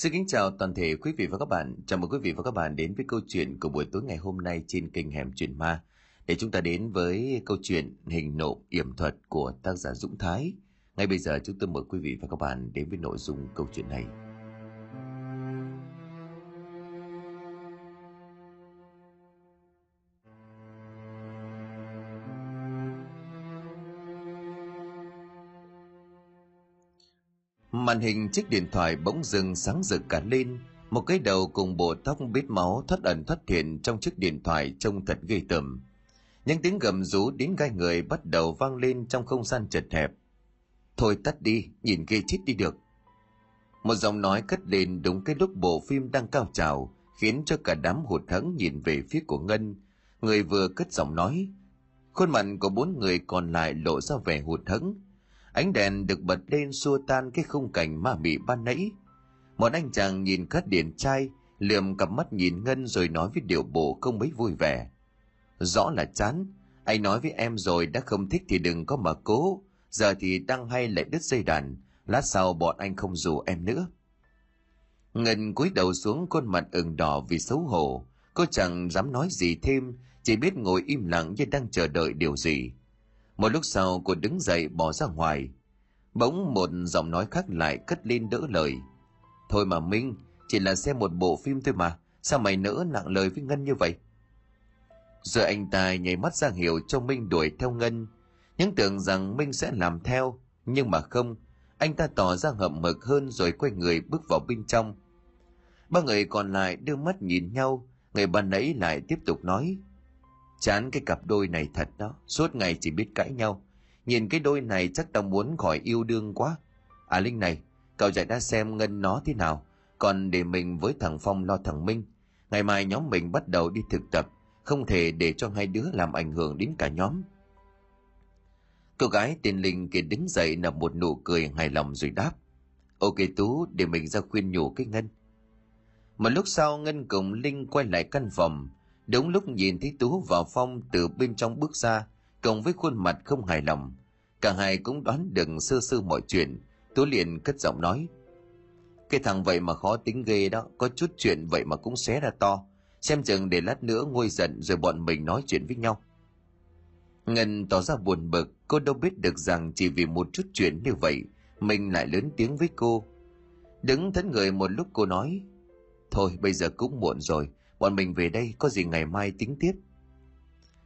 Xin kính chào toàn thể quý vị và các bạn. Chào mừng quý vị và các bạn đến với câu chuyện của buổi tối ngày hôm nay trên kênh Hẻm Chuyện Ma. Để chúng ta đến với câu chuyện Hình nộ yểm thuật của tác giả Dũng Thái. Ngay bây giờ, chúng tôi mời quý vị và các bạn đến với nội dung câu chuyện này. Màn hình chiếc điện thoại bỗng dừng sáng rực cả lên, một cái đầu cùng bộ tóc bít máu thoát ẩn thoát hiện trong chiếc điện thoại trông thật ghê tởm. Những tiếng gầm rú đến gai người bắt đầu vang lên trong không gian chật hẹp. Thôi tắt đi, nhìn ghê chết đi được. Một giọng nói cất lên đúng cái lúc bộ phim đang cao trào, khiến cho cả đám hụt hẫng nhìn về phía của Ngân. Người vừa cất giọng nói. Khuôn mặt của bốn người còn lại lộ ra vẻ hụt hẫng, Ánh đèn được bật lên xua tan cái khung cảnh ma mị ban nãy. Một anh chàng nhìn khát điển trai, liềm cặp mắt nhìn Ngân rồi nói với điệu bộ không mấy vui vẻ. Rõ là chán, anh nói với em rồi đã không thích thì đừng có mà cố, giờ thì đang hay lại đứt dây đàn, lát sau bọn anh không rủ em nữa. Ngân cúi đầu xuống khuôn mặt ửng đỏ vì xấu hổ, cô chẳng dám nói gì thêm, chỉ biết ngồi im lặng như đang chờ đợi điều gì. Một lúc sau cô đứng dậy bỏ ra ngoài. Bỗng một giọng nói khác lại cất lên đỡ lời. Thôi mà Minh, chỉ là xem một bộ phim thôi mà, sao mày nỡ nặng lời với Ngân như vậy? Rồi anh ta nhảy mắt ra hiệu cho Minh đuổi theo Ngân. Những tưởng rằng Minh sẽ làm theo, nhưng mà không. Anh ta tỏ ra hậm mực hơn rồi quay người bước vào bên trong. Ba người còn lại đưa mắt nhìn nhau, người ban nãy lại tiếp tục nói. Chán cái cặp đôi này thật đó, suốt ngày chỉ biết cãi nhau. Nhìn cái đôi này chắc tao muốn khỏi yêu đương quá. À Linh này, cậu dạy đã xem Ngân nó thế nào, còn để mình với thằng Phong lo thằng Minh. Ngày mai nhóm mình bắt đầu đi thực tập, không thể để cho hai đứa làm ảnh hưởng đến cả nhóm. Cô gái tên Linh kia đứng dậy nở một nụ cười hài lòng rồi đáp. Ok Tú, để mình ra khuyên nhủ cái Ngân. Một lúc sau Ngân cùng Linh quay lại căn phòng, Đúng lúc nhìn thấy Tú và Phong từ bên trong bước ra, cộng với khuôn mặt không hài lòng. Cả hai cũng đoán được sơ sơ mọi chuyện. Tú liền cất giọng nói. Cái thằng vậy mà khó tính ghê đó, có chút chuyện vậy mà cũng xé ra to. Xem chừng để lát nữa ngôi giận rồi bọn mình nói chuyện với nhau. Ngân tỏ ra buồn bực, cô đâu biết được rằng chỉ vì một chút chuyện như vậy, mình lại lớn tiếng với cô. Đứng thẫn người một lúc cô nói, Thôi bây giờ cũng muộn rồi, bọn mình về đây có gì ngày mai tính tiếp.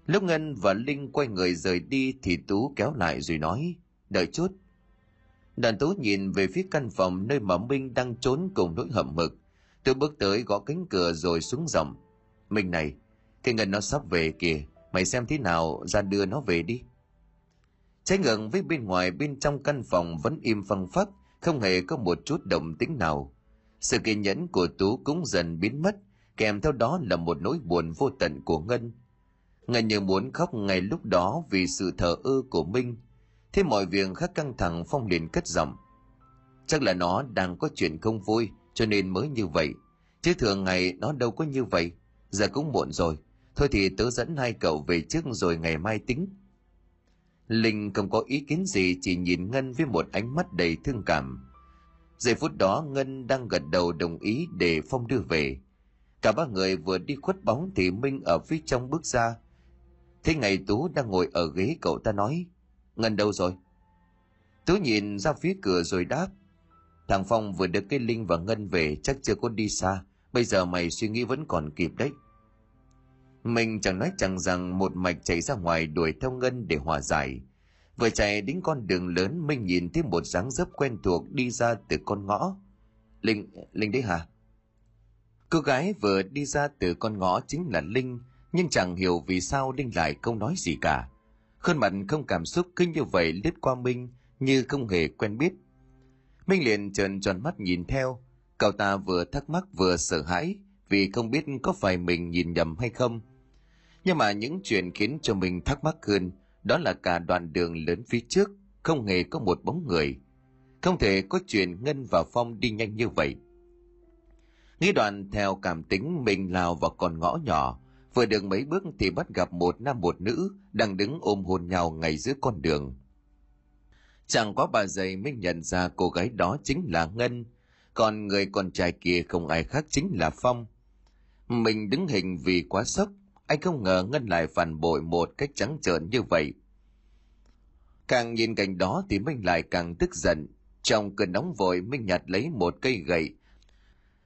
Lúc ngân và linh quay người rời đi thì tú kéo lại rồi nói, đợi chút. Đàn tú nhìn về phía căn phòng nơi mà minh đang trốn cùng nỗi hậm mực tôi bước tới gõ cánh cửa rồi xuống giọng, minh này, cái ngân nó sắp về kìa, mày xem thế nào, ra đưa nó về đi. Trái ngược với bên ngoài, bên trong căn phòng vẫn im phăng phắc, không hề có một chút động tĩnh nào. Sự kiên nhẫn của tú cũng dần biến mất kèm theo đó là một nỗi buồn vô tận của Ngân. Ngân như muốn khóc ngay lúc đó vì sự thờ ơ của Minh. Thế mọi việc khác căng thẳng Phong liền cất giọng. Chắc là nó đang có chuyện không vui, cho nên mới như vậy. Chứ thường ngày nó đâu có như vậy. Giờ cũng muộn rồi. Thôi thì tớ dẫn hai cậu về trước rồi ngày mai tính. Linh không có ý kiến gì, chỉ nhìn Ngân với một ánh mắt đầy thương cảm. Giây phút đó Ngân đang gật đầu đồng ý để Phong đưa về. Cả ba người vừa đi khuất bóng thì Minh ở phía trong bước ra. Thế ngày Tú đang ngồi ở ghế cậu ta nói, Ngân đâu rồi? Tú nhìn ra phía cửa rồi đáp, Thằng Phong vừa được cái Linh và Ngân về chắc chưa có đi xa, bây giờ mày suy nghĩ vẫn còn kịp đấy. Mình chẳng nói chẳng rằng một mạch chạy ra ngoài đuổi theo Ngân để hòa giải. Vừa chạy đến con đường lớn Minh nhìn thấy một dáng dấp quen thuộc đi ra từ con ngõ. Linh, Linh đấy hả? Cô gái vừa đi ra từ con ngõ chính là Linh, nhưng chẳng hiểu vì sao Linh lại không nói gì cả. Khuôn mặt không cảm xúc kinh như vậy lướt qua Minh như không hề quen biết. Minh liền trợn tròn mắt nhìn theo, cậu ta vừa thắc mắc vừa sợ hãi vì không biết có phải mình nhìn nhầm hay không. Nhưng mà những chuyện khiến cho mình thắc mắc hơn đó là cả đoạn đường lớn phía trước không hề có một bóng người. Không thể có chuyện Ngân và Phong đi nhanh như vậy. Nghĩ đoạn theo cảm tính mình lao vào con ngõ nhỏ, vừa được mấy bước thì bắt gặp một nam một nữ đang đứng ôm hôn nhau ngay giữa con đường. Chẳng có bà giây mới nhận ra cô gái đó chính là Ngân. còn người con trai kia không ai khác chính là Phong. Mình đứng hình vì quá sốc, anh không ngờ Ngân lại phản bội một cách trắng trợn như vậy. Càng nhìn cảnh đó thì mình lại càng tức giận. Trong cơn nóng vội Minh nhặt lấy một cây gậy,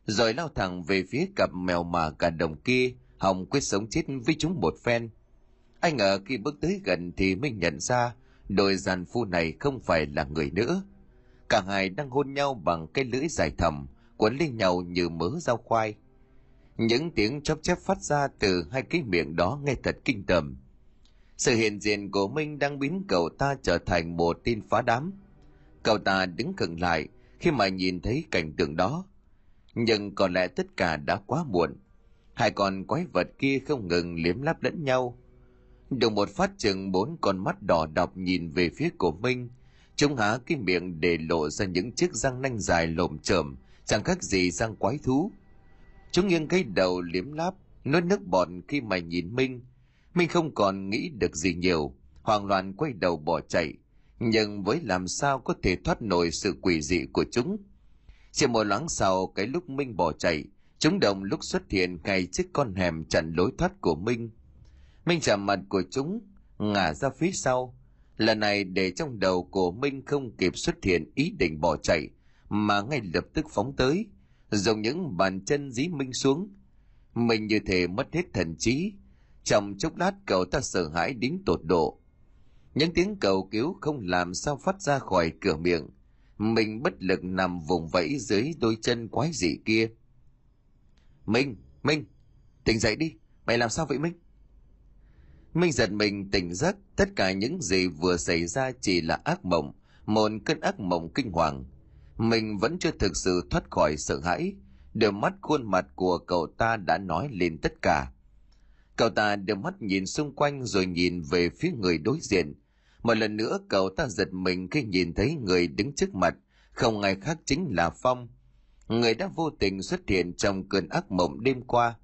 rồi lao thẳng về phía cặp mèo mà cả đồng kia, hòng quyết sống chết với chúng một phen. Anh ở khi bước tới gần thì mới nhận ra đôi giàn phu này không phải là người nữa. Cả hai đang hôn nhau bằng cái lưỡi dài thầm, quấn lên nhau như mớ rau khoai. Những tiếng chóp chép phát ra từ hai cái miệng đó nghe thật kinh tởm. Sự hiện diện của Minh đang biến cậu ta trở thành một tin phá đám. Cậu ta đứng khựng lại khi mà nhìn thấy cảnh tượng đó. Nhưng có lẽ tất cả đã quá muộn. Hai con quái vật kia không ngừng liếm láp lẫn nhau. Được một phát chừng bốn con mắt đỏ đọc nhìn về phía của Minh. Chúng há cái miệng để lộ ra những chiếc răng nanh dài lồm chởm, chẳng khác gì răng quái thú. Chúng nghiêng cái đầu liếm láp, nuốt nước bọt khi mà nhìn Minh. Minh không còn nghĩ được gì nhiều, hoang loạn quay đầu bỏ chạy. Nhưng với làm sao có thể thoát nổi sự quỷ dị của chúng? Chỉ một loáng sau cái lúc Minh bỏ chạy, chúng đồng lúc xuất hiện ngay trước con hẻm chặn lối thoát của Minh. Minh chạm mặt của chúng, ngả ra phía sau. Lần này để trong đầu của Minh không kịp xuất hiện ý định bỏ chạy, mà ngay lập tức phóng tới, dùng những bàn chân dí Minh xuống. Mình như thể mất hết thần trí. Trong chốc lát cậu ta sợ hãi đến tột độ. Những tiếng cầu cứu không làm sao phát ra khỏi cửa miệng. Mình bất lực nằm vùng vẫy dưới đôi chân quái dị kia. Minh, Minh, tỉnh dậy đi, mày làm sao vậy Minh? Minh giật mình tỉnh giấc, tất cả những gì vừa xảy ra chỉ là ác mộng, một cơn ác mộng kinh hoàng. Mình vẫn chưa thực sự thoát khỏi sợ hãi, đôi mắt khuôn mặt của cậu ta đã nói lên tất cả. Cậu ta đưa mắt nhìn xung quanh rồi nhìn về phía người đối diện. Một lần nữa cậu ta giật mình khi nhìn thấy người đứng trước mặt, không ai khác chính là Phong. Người đã vô tình xuất hiện trong cơn ác mộng đêm qua,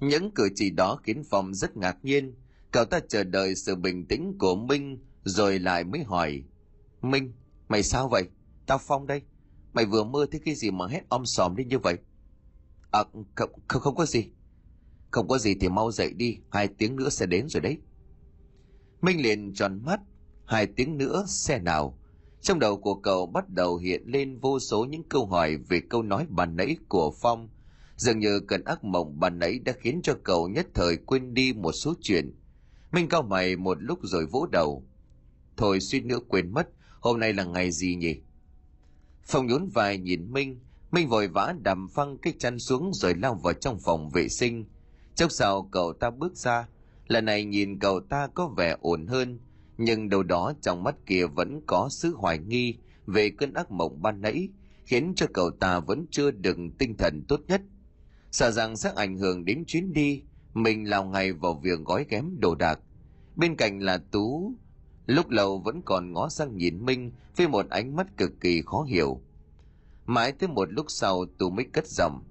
những cử chỉ đó khiến Phong rất ngạc nhiên. Cậu ta chờ đợi sự bình tĩnh của Minh rồi lại mới hỏi. Minh, mày sao vậy? Tao Phong đây. Mày vừa mơ thấy cái gì mà hét om sòm đi như vậy? À, không, không, không có gì. Không có gì thì mau dậy đi, hai tiếng nữa sẽ đến rồi đấy. Minh liền tròn mắt, hai tiếng nữa xe nào. Trong đầu của cậu bắt đầu hiện lên vô số những câu hỏi về câu nói bàn nãy của Phong Dường như cơn ác mộng bàn nãy đã khiến cho cậu nhất thời quên đi một số chuyện. Minh cao mày một lúc rồi vỗ đầu. Thôi suýt nữa quên mất, hôm nay là ngày gì nhỉ? Phong nhún vai nhìn Minh, Minh vội vã đầm phăng cái chăn xuống rồi lao vào trong phòng vệ sinh. Chốc sau cậu ta bước ra, lần này nhìn cậu ta có vẻ ổn hơn, nhưng đâu đó trong mắt kia vẫn có sự hoài nghi về cơn ác mộng ban nãy, khiến cho cậu ta vẫn chưa được tinh thần tốt nhất. Sợ rằng sẽ ảnh hưởng đến chuyến đi mình lao ngay vào việc gói ghém đồ đạc. Bên cạnh là tú lúc lâu vẫn còn ngó sang nhìn minh với một ánh mắt cực kỳ khó hiểu. Mãi tới một lúc sau tú mới cất giọng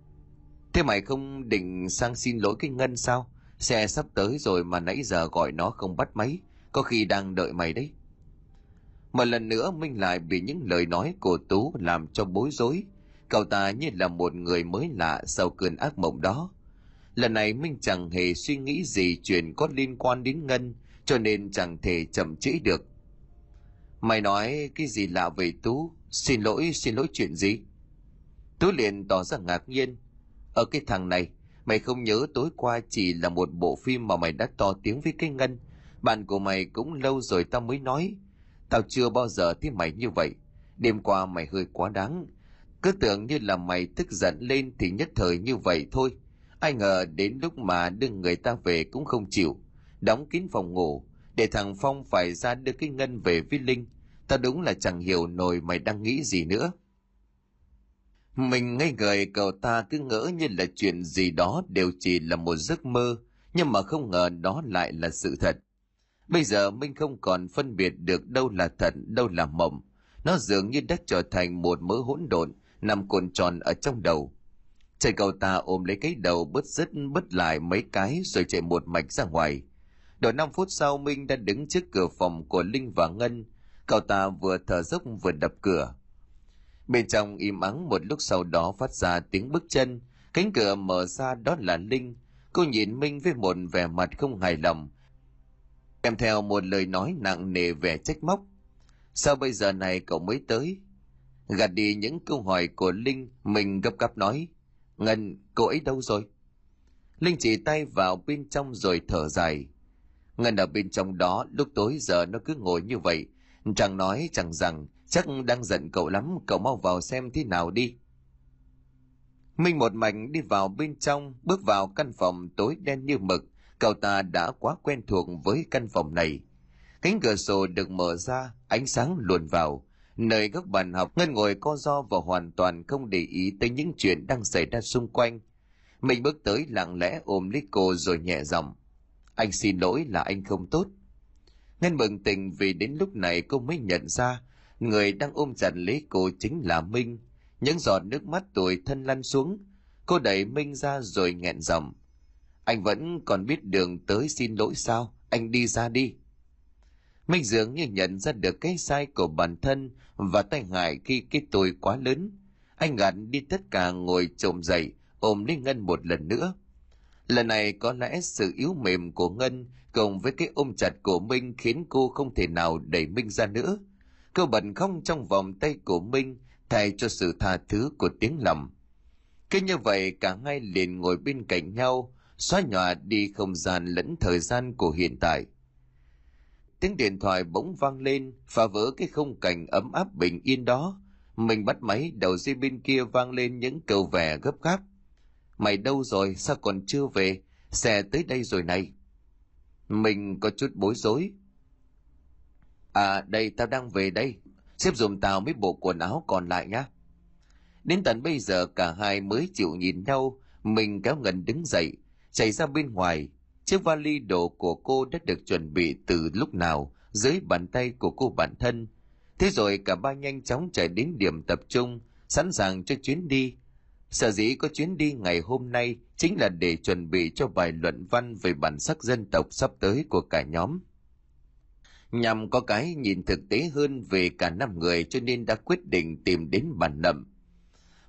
thế mày không định sang xin lỗi cái ngân sao? Xe sắp tới rồi mà nãy giờ gọi nó không bắt máy có khi đang đợi mày đấy một lần nữa minh lại bị những lời nói của tú làm cho bối rối Cậu ta như là một người mới lạ sau cơn ác mộng đó. Lần này Minh chẳng hề suy nghĩ gì chuyện có liên quan đến Ngân, cho nên chẳng thể chậm trễ được. Mày nói cái gì lạ về Tú? Xin lỗi, xin lỗi chuyện gì? Tú liền tỏ ra ngạc nhiên. Ở cái thằng này, mày không nhớ tối qua chỉ là một bộ phim mà mày đã to tiếng với cái Ngân. Bạn của mày cũng lâu rồi tao mới nói. Tao chưa bao giờ thấy mày như vậy. Đêm qua mày hơi quá đáng, cứ tưởng như là mày tức giận lên thì nhất thời như vậy thôi. Ai ngờ đến lúc mà đưa người ta về cũng không chịu. Đóng kín phòng ngủ, để thằng Phong phải ra đưa cái ngân về với Linh. Tao đúng là chẳng hiểu nổi mày đang nghĩ gì nữa. Mình ngây người cậu ta cứ ngỡ như là chuyện gì đó đều chỉ là một giấc mơ, nhưng mà không ngờ đó lại là sự thật. Bây giờ Minh không còn phân biệt được đâu là thật, đâu là mộng. Nó dường như đã trở thành một mớ hỗn độn, nằm cuộn tròn ở trong đầu. Chạy cậu ta ôm lấy cái đầu bứt rứt bứt lại mấy cái rồi chạy một mạch ra ngoài. Độ 5 phút sau Minh đã đứng trước cửa phòng của Linh và Ngân. Cậu ta vừa thở dốc vừa đập cửa. Bên trong im ắng một lúc sau đó phát ra tiếng bước chân, cánh cửa mở ra đó là Linh. Cô nhìn Minh với một vẻ mặt không hài lòng. Kèm theo một lời nói nặng nề vẻ trách móc. Sao bây giờ này cậu mới tới? Gạt đi những câu hỏi của Linh, mình gấp gáp nói. Ngân, cô ấy đâu rồi? Linh chỉ tay vào bên trong rồi thở dài. Ngân ở bên trong đó, lúc tối giờ nó cứ ngồi như vậy. Chẳng nói chẳng rằng, chắc đang giận cậu lắm, cậu mau vào xem thế nào đi. Minh một mạch đi vào bên trong, bước vào căn phòng tối đen như mực. Cậu ta đã quá quen thuộc với căn phòng này. Cánh cửa sổ được mở ra, ánh sáng luồn vào. Nơi góc bàn học, Ngân ngồi co do và hoàn toàn không để ý tới những chuyện đang xảy ra xung quanh. Mình bước tới lặng lẽ ôm lấy cô rồi nhẹ giọng. Anh xin lỗi là anh không tốt. Ngân bừng tỉnh vì đến lúc này cô mới nhận ra người đang ôm chặt lấy cô chính là Minh. Những giọt nước mắt tuổi thân lăn xuống. Cô đẩy Minh ra rồi nghẹn giọng. Anh vẫn còn biết đường tới xin lỗi sao? Anh đi ra đi. Minh dường như nhận ra được cái sai của bản thân và tay ngại khi cái tôi quá lớn. Anh gạt đi tất cả ngồi trồm dậy, ôm lấy Ngân một lần nữa. Lần này có lẽ sự yếu mềm của Ngân cộng với cái ôm chặt của Minh khiến cô không thể nào đẩy Minh ra nữa. Cô bận không trong vòng tay của Minh thay cho sự tha thứ của tiếng lầm Cứ như vậy cả hai liền ngồi bên cạnh nhau, xóa nhòa đi không gian lẫn thời gian của hiện tại. Tiếng điện thoại bỗng vang lên, phá vỡ cái không cảnh ấm áp bình yên đó. Mình bắt máy, đầu dây bên kia vang lên những câu vẻ gấp gáp. Mày đâu rồi, sao còn chưa về? Xe tới đây rồi này. Mình có chút bối rối. À, đây, tao đang về đây. Xếp dùm tao mấy bộ quần áo còn lại nhá. Đến tận bây giờ cả hai mới chịu nhìn nhau, mình kéo ngần đứng dậy, chạy ra bên ngoài, Chiếc vali đồ của cô đã được chuẩn bị từ lúc nào dưới bàn tay của cô bản thân. Thế rồi cả ba nhanh chóng chạy đến điểm tập trung, sẵn sàng cho chuyến đi. Sở dĩ có chuyến đi ngày hôm nay chính là để chuẩn bị cho bài luận văn về bản sắc dân tộc sắp tới của cả nhóm. Nhằm có cái nhìn thực tế hơn về cả năm người cho nên đã quyết định tìm đến bản nậm.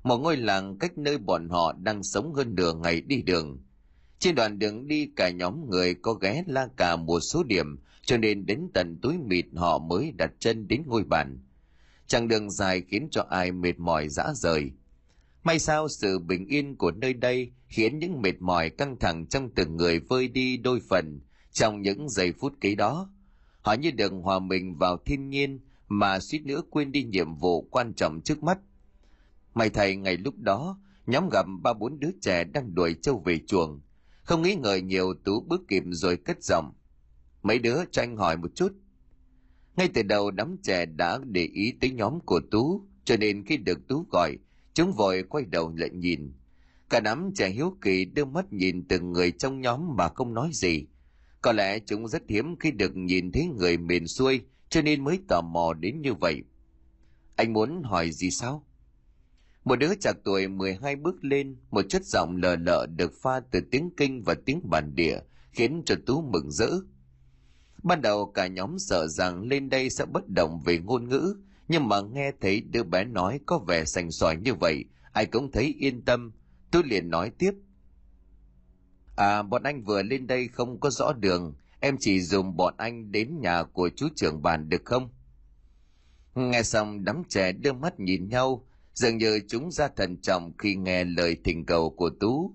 Một ngôi làng cách nơi bọn họ đang sống hơn nửa ngày đi đường – trên đoạn đường đi, cả nhóm người có ghé la cà một số điểm, cho nên đến tận túi mịt họ mới đặt chân đến ngôi bàn. Chặng đường dài khiến cho ai mệt mỏi dã rời. May sao sự bình yên của nơi đây khiến những mệt mỏi căng thẳng trong từng người vơi đi đôi phần trong những giây phút kế đó. Họ như được hòa mình vào thiên nhiên mà suýt nữa quên đi nhiệm vụ quan trọng trước mắt. May thầy ngày lúc đó, nhóm gặp ba bốn đứa trẻ đang đuổi châu về chuồng – không nghĩ ngợi nhiều Tú bước kịp rồi cất giọng. Mấy đứa cho anh hỏi một chút. Ngay từ đầu đám trẻ đã để ý tới nhóm của Tú, cho nên khi được Tú gọi, chúng vội quay đầu lại nhìn. Cả đám trẻ hiếu kỳ đưa mắt nhìn từng người trong nhóm mà không nói gì. Có lẽ chúng rất hiếm khi được nhìn thấy người miền xuôi, cho nên mới tò mò đến như vậy. Anh muốn hỏi gì sao? Một đứa chạc tuổi 12 bước lên, một chất giọng lờ lợ được pha từ tiếng kinh và tiếng bản địa, khiến cho Tú mừng rỡ. Ban đầu cả nhóm sợ rằng lên đây sẽ bất động về ngôn ngữ, nhưng mà nghe thấy đứa bé nói có vẻ sành sỏi như vậy, ai cũng thấy yên tâm. Tú liền nói tiếp. À, bọn anh vừa lên đây không có rõ đường, em chỉ dùng bọn anh đến nhà của chú trưởng bàn được không? Nghe xong đám trẻ đưa mắt nhìn nhau, dường như chúng ra thận trọng khi nghe lời thỉnh cầu của tú.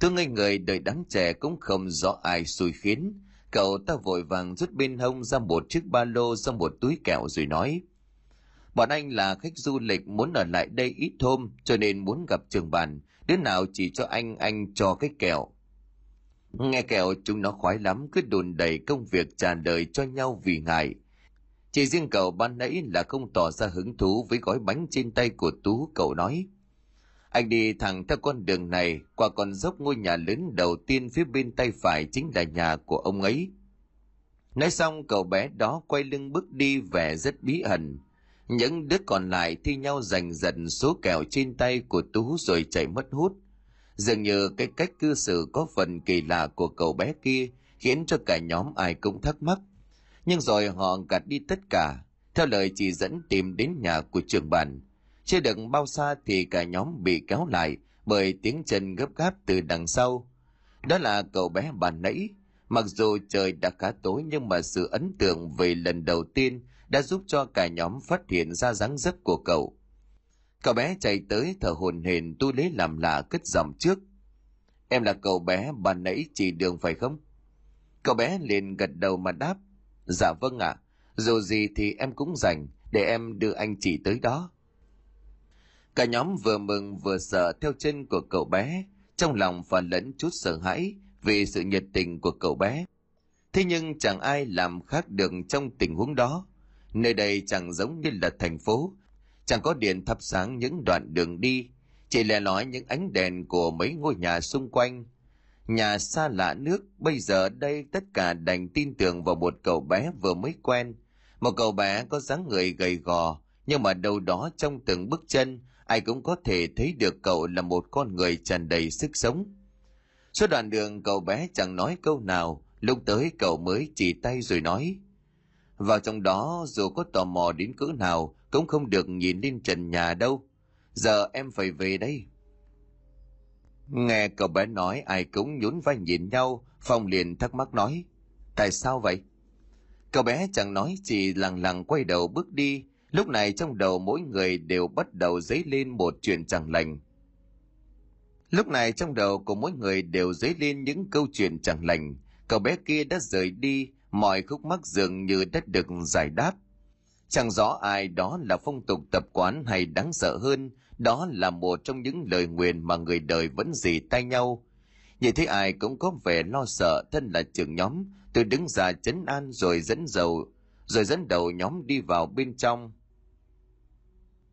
Tú ngây người đợi đám trẻ cũng không rõ ai xui khiến. Cậu ta vội vàng rút bên hông ra một chiếc ba lô ra một túi kẹo rồi nói. Bọn anh là khách du lịch muốn ở lại đây ít hôm cho nên muốn gặp trường bàn đứa nào chỉ cho anh anh cho cái kẹo nghe kẹo chúng nó khoái lắm cứ đồn đầy công việc trả đời cho nhau vì ngại chỉ riêng cậu ban nãy là không tỏ ra hứng thú với gói bánh trên tay của Tú, cậu nói. Anh đi thẳng theo con đường này, qua con dốc ngôi nhà lớn đầu tiên phía bên tay phải chính là nhà của ông ấy. Nói xong cậu bé đó quay lưng bước đi vẻ rất bí ẩn. Những đứa còn lại thi nhau giành giật số kẹo trên tay của Tú rồi chạy mất hút. Dường như cái cách cư xử có phần kỳ lạ của cậu bé kia khiến cho cả nhóm ai cũng thắc mắc. Nhưng rồi họ gạt đi tất cả, theo lời chỉ dẫn tìm đến nhà của trường bản chưa được bao xa thì cả nhóm bị kéo lại bởi tiếng chân gấp gáp từ đằng sau. Đó là cậu bé bàn nãy. Mặc dù trời đã khá tối nhưng mà sự ấn tượng về lần đầu tiên đã giúp cho cả nhóm phát hiện ra dáng dấp của cậu. Cậu bé chạy tới thở hồn hển tu lấy làm lạ cất giọng trước. Em là cậu bé bàn nãy chỉ đường phải không? Cậu bé liền gật đầu mà đáp. Dạ vâng ạ à. dù gì thì em cũng rảnh, để em đưa anh chị tới đó. Cả nhóm vừa mừng vừa sợ theo chân của cậu bé. Trong lòng phần lẫn chút sợ hãi vì sự nhiệt tình của cậu bé. Thế nhưng chẳng ai làm khác được trong tình huống đó nơi đây chẳng giống như là thành phố. Chẳng có điện thắp sáng những đoạn đường đi, chỉ lẻ lói những ánh đèn của mấy ngôi nhà xung quanh. Nhà xa lạ nước, bây giờ đây tất cả đành tin tưởng vào một cậu bé vừa mới quen. Một cậu bé có dáng người gầy gò, nhưng mà đâu đó trong từng bước chân, ai cũng có thể thấy được cậu là một con người tràn đầy sức sống. Suốt đoạn đường, cậu bé chẳng nói câu nào. Lúc tới, cậu mới chỉ tay rồi nói vào trong đó, dù có tò mò đến cỡ nào, cũng không được nhìn lên trần nhà đâu. Giờ em phải về đây. Nghe cậu bé nói, ai cũng nhún vai nhìn nhau. Phong liền thắc mắc nói, tại sao vậy? Cậu bé chẳng nói, chỉ lặng lặng quay đầu bước đi. Lúc này trong đầu mỗi người đều bắt đầu dấy lên một chuyện chẳng lành. Lúc này trong đầu của mỗi người đều dấy lên những câu chuyện chẳng lành. Cậu bé kia đã rời đi mọi khúc mắc dường như đã được giải đáp. Chẳng rõ ai đó là phong tục tập quán hay đáng sợ hơn, đó là một trong những lời nguyền mà người đời vẫn dì tay nhau. Nhìn thấy ai cũng có vẻ lo sợ, thân là trưởng nhóm. Tôi đứng ra chấn an rồi dẫn dầu, rồi dẫn đầu nhóm đi vào bên trong.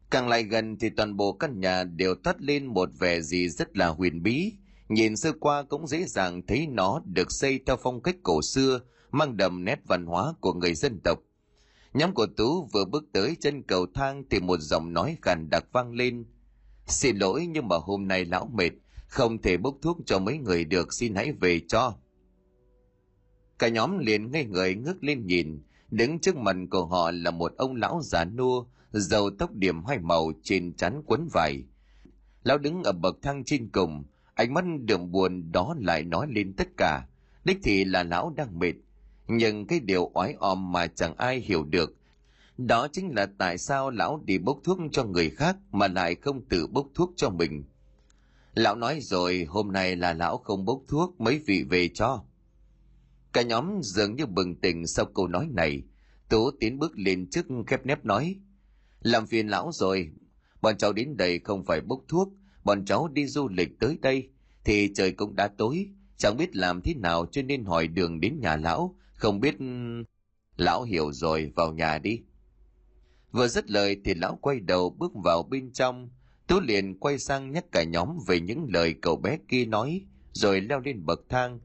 Càng lại gần thì toàn bộ căn nhà đều thắt lên một vẻ gì rất là huyền bí. Nhìn sơ qua cũng dễ dàng thấy nó được xây theo phong cách cổ xưa mang đậm nét văn hóa của người dân tộc. Nhóm của tú vừa bước tới chân cầu thang thì một giọng nói khàn đặc vang lên. Xin lỗi, nhưng mà hôm nay lão mệt, không thể bốc thuốc cho mấy người được, xin hãy về cho. Cả nhóm liền ngây người ngước lên nhìn, đứng trước mặt của họ là một ông lão già nua dầu tóc điểm hai màu, trên chắn quấn vải. Lão đứng ở bậc thang trên cùng, ánh mắt đượm buồn đó lại nói lên tất cả, đích thị là lão đang mệt nhưng cái điều oái òm mà chẳng ai hiểu được, đó chính là tại sao lão đi bốc thuốc cho người khác mà lại không tự bốc thuốc cho mình. Lão nói rồi, hôm nay là lão không bốc thuốc mấy vị về cho. Cả nhóm dường như bừng tỉnh sau câu nói này. Tú tiến bước lên trước khép nép nói, làm phiền lão rồi. Bọn cháu đến đây không phải bốc thuốc, bọn cháu đi du lịch tới đây. Thì trời cũng đã tối, chẳng biết làm thế nào cho nên hỏi đường đến nhà lão không biết ừ, lão hiểu rồi, vào nhà đi. Vừa dứt lời thì lão quay đầu bước vào bên trong. Tú liền quay sang nhắc cả nhóm về những lời cậu bé kia nói, rồi leo lên bậc thang.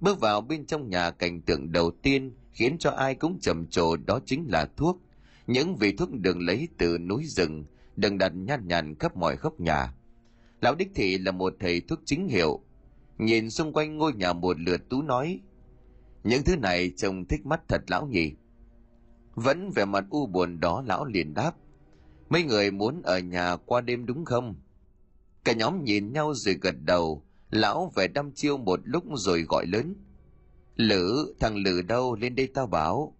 Bước vào bên trong nhà cảnh tượng đầu tiên khiến cho ai cũng trầm trồ, đó chính là thuốc. Những vị thuốc được lấy từ núi rừng đừng đặt nhan nhản khắp mọi góc nhà. Lão đích thị là một thầy thuốc chính hiệu. Nhìn xung quanh ngôi nhà một lượt tú nói những thứ này trông thích mắt thật lão nhỉ. Vẫn vẻ mặt u buồn đó lão liền đáp, mấy người muốn ở nhà qua đêm đúng không? Cả nhóm nhìn nhau rồi gật đầu, lão vẻ đăm chiêu một lúc rồi gọi lớn, lữ, thằng lữ đâu lên đây tao bảo.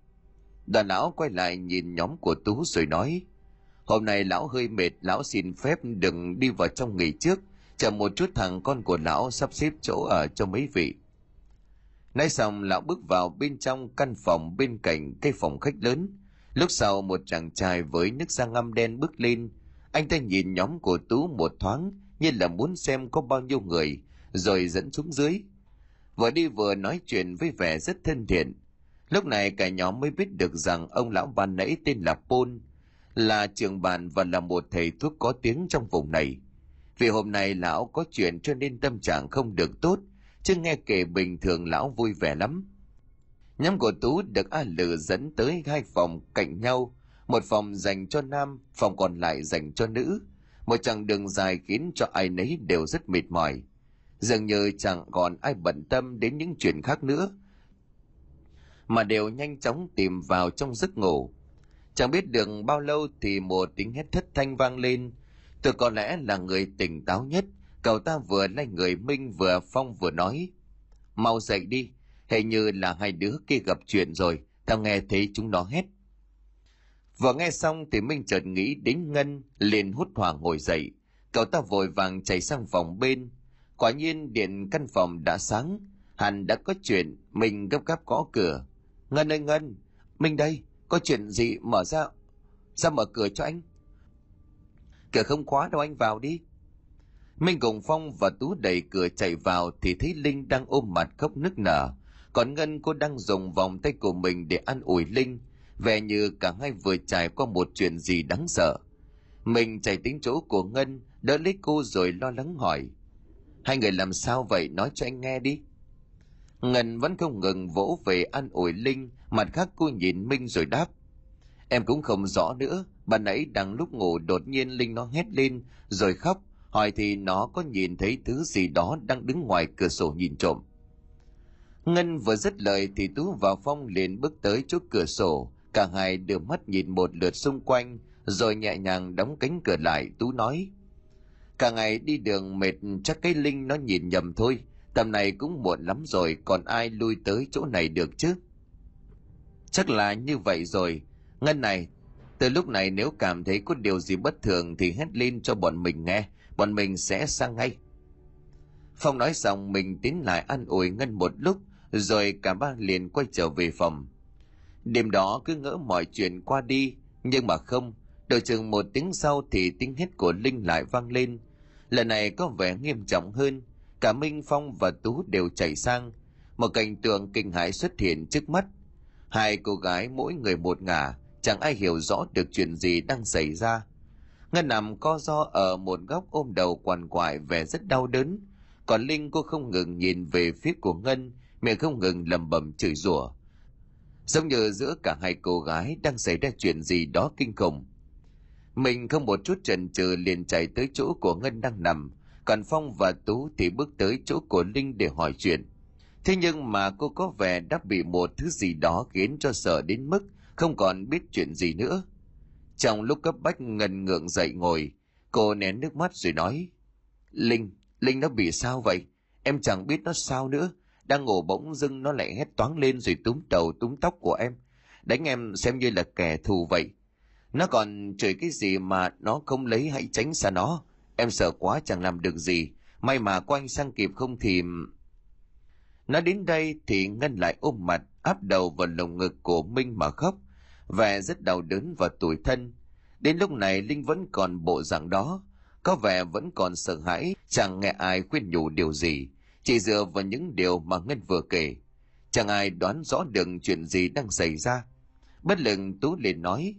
Đoàn lão quay lại nhìn nhóm của tú rồi nói, hôm nay lão hơi mệt, lão xin phép đừng đi vào trong nghỉ trước, chờ một chút thằng con của lão sắp xếp chỗ ở cho mấy vị nói xong, lão bước vào bên trong căn phòng bên cạnh cây phòng khách lớn. Lúc sau, một chàng trai với nước da ngăm đen bước lên. Anh ta nhìn nhóm của tú một thoáng, như là muốn xem có bao nhiêu người, rồi dẫn xuống dưới. Vừa đi vừa nói chuyện với vẻ rất thân thiện. Lúc này, cả nhóm mới biết được rằng ông lão ban nãy tên là pôn là trưởng bàn và là một thầy thuốc có tiếng trong vùng này. Vì hôm nay lão có chuyện cho nên tâm trạng không được tốt chứ nghe kể bình thường lão vui vẻ lắm. Nhóm của tú được a lử dẫn tới hai phòng cạnh nhau. Một phòng dành cho nam, phòng còn lại dành cho nữ. Một chặng đường dài khiến cho ai nấy đều rất mệt mỏi. Dường như chẳng còn ai bận tâm đến những chuyện khác nữa, mà đều nhanh chóng tìm vào trong giấc ngủ. Chẳng biết được bao lâu thì một tiếng hét thất thanh vang lên. Tôi có lẽ là người tỉnh táo nhất cậu ta vừa lay người minh vừa phong vừa nói, mau dậy đi, hình như là hai đứa kia gặp chuyện rồi, tao nghe thấy chúng nó hét. Vừa nghe xong thì minh chợt nghĩ đến ngân, liền hút hoảng ngồi dậy. Cậu ta vội vàng chạy sang phòng bên. Quả nhiên điện căn phòng đã sáng, hẳn đã có chuyện mình gấp gáp gõ cửa. Ngân ơi, ngân, minh đây, có chuyện gì mở ra ra mở cửa cho anh? Cửa không khóa đâu, anh vào đi minh cùng phong và tú đẩy cửa chạy vào thì thấy linh đang ôm mặt khóc nức nở. Còn ngân, cô đang dùng vòng tay của mình để an ủi linh. Vẻ như cả hai vừa trải qua một chuyện gì đáng sợ. Mình chạy tính chỗ của ngân, đỡ lấy cô rồi lo lắng hỏi. Hai người làm sao vậy? Nói cho anh nghe đi. Ngân vẫn không ngừng vỗ về an ủi linh. Mặt khác, cô nhìn minh rồi đáp. Em cũng không rõ nữa. Ban nãy đang lúc ngủ, đột nhiên linh nó hét lên, rồi khóc hỏi thì nó có nhìn thấy thứ gì đó đang đứng ngoài cửa sổ nhìn trộm. Ngân vừa dứt lời thì tú và phong liền bước tới chỗ cửa sổ. Cả hai đưa mắt nhìn một lượt xung quanh, rồi nhẹ nhàng đóng cánh cửa lại. Tú nói, cả ngày đi đường mệt, chắc cái linh nó nhìn nhầm thôi. Tầm này cũng muộn lắm rồi, còn ai lui tới chỗ này được chứ? Chắc là như vậy rồi. Ngân này, từ lúc này nếu cảm thấy có điều gì bất thường thì hét lên cho bọn mình nghe bọn mình sẽ sang ngay. Phong nói xong, mình tiến lại ăn ủi ngân một lúc, rồi cả ba liền quay trở về phòng. Đêm đó cứ ngỡ mọi chuyện qua đi, nhưng mà không, đợi chừng một tiếng sau thì tiếng hét của linh lại vang lên. Lần này có vẻ nghiêm trọng hơn, cả minh phong và tú đều chạy sang. Một cảnh tượng kinh hãi xuất hiện trước mắt. Hai cô gái mỗi người một ngả, chẳng ai hiểu rõ được chuyện gì đang xảy ra ngân nằm co do ở một góc ôm đầu quằn quại vẻ rất đau đớn. Còn linh, cô không ngừng nhìn về phía của ngân, miệng không ngừng lầm bầm chửi rủa. Giống như giữa cả hai cô gái đang xảy ra chuyện gì đó kinh khủng. Mình không một chút chần chừ liền chạy tới chỗ của ngân đang nằm, còn phong và tú thì bước tới chỗ của linh để hỏi chuyện. Thế nhưng mà cô có vẻ đã bị một thứ gì đó khiến cho sợ đến mức không còn biết chuyện gì nữa trong lúc cấp bách ngần ngượng dậy ngồi, cô nén nước mắt rồi nói, linh linh nó bị sao vậy? Em chẳng biết nó sao nữa. Đang ngủ bỗng dưng nó lại hét toáng lên rồi túm đầu túm tóc của em. Đánh em xem như là kẻ thù vậy. Nó còn chửi cái gì mà nó không lấy hãy tránh xa nó. Em sợ quá chẳng làm được gì. May mà có anh sang kịp không thì nó đến đây thì ngân lại ôm mặt, áp đầu vào lồng ngực của minh mà khóc vẻ rất đau đớn và tủi thân. Đến lúc này linh vẫn còn bộ dạng đó. Có vẻ vẫn còn sợ hãi, chẳng nghe ai khuyên nhủ điều gì. Chỉ dựa vào những điều mà ngân vừa kể. Chẳng ai đoán rõ được chuyện gì đang xảy ra. Bất lực tú liền nói,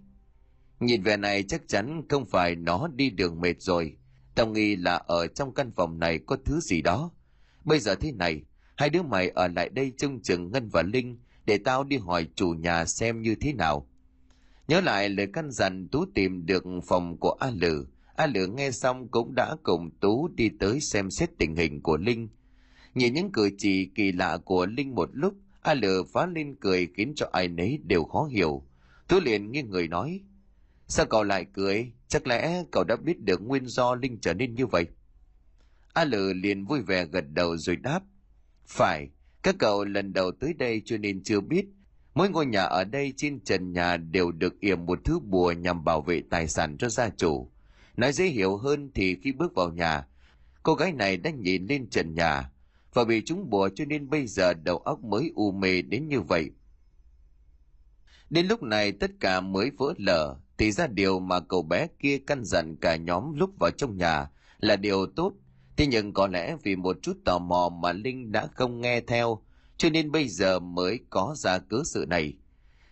nhìn vẻ này chắc chắn không phải nó đi đường mệt rồi. Tao nghi là ở trong căn phòng này có thứ gì đó. Bây giờ thế này, hai đứa mày ở lại đây trông chừng ngân và linh để tao đi hỏi chủ nhà xem như thế nào nhớ lại lời căn dặn tú tìm được phòng của a lử. A lử nghe xong cũng đã cùng tú đi tới xem xét tình hình của linh. Nhìn những cử chỉ kỳ lạ của linh một lúc, a lử phá lên cười khiến cho ai nấy đều khó hiểu. Tú liền nghiêng người nói, sao cậu lại cười? Chắc lẽ cậu đã biết được nguyên do linh trở nên như vậy? A lử liền vui vẻ gật đầu rồi đáp, phải, các cậu lần đầu tới đây cho nên chưa biết mỗi ngôi nhà ở đây trên trần nhà đều được yểm một thứ bùa nhằm bảo vệ tài sản cho gia chủ. Nói dễ hiểu hơn thì khi bước vào nhà, cô gái này đã nhìn lên trần nhà và bị chúng bùa cho nên bây giờ đầu óc mới u mê đến như vậy. Đến lúc này tất cả mới vỡ lở, thì ra điều mà cậu bé kia căn dặn cả nhóm lúc vào trong nhà là điều tốt. Thế nhưng có lẽ vì một chút tò mò mà linh đã không nghe theo cho nên bây giờ mới có ra cớ sự này.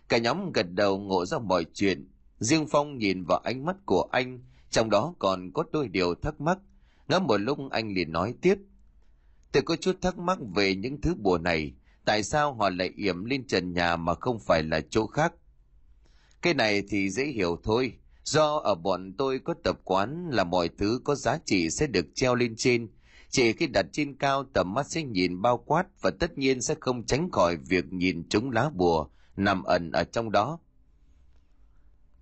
Cả nhóm gật đầu ngộ ra mọi chuyện. Riêng phong nhìn vào ánh mắt của anh, trong đó còn có đôi điều thắc mắc. Ngắm một lúc anh liền nói tiếp. Tôi có chút thắc mắc về những thứ bùa này. Tại sao họ lại yểm lên trần nhà mà không phải là chỗ khác? Cái này thì dễ hiểu thôi. Do ở bọn tôi có tập quán là mọi thứ có giá trị sẽ được treo lên trên chỉ khi đặt trên cao tầm mắt sẽ nhìn bao quát và tất nhiên sẽ không tránh khỏi việc nhìn trúng lá bùa nằm ẩn ở trong đó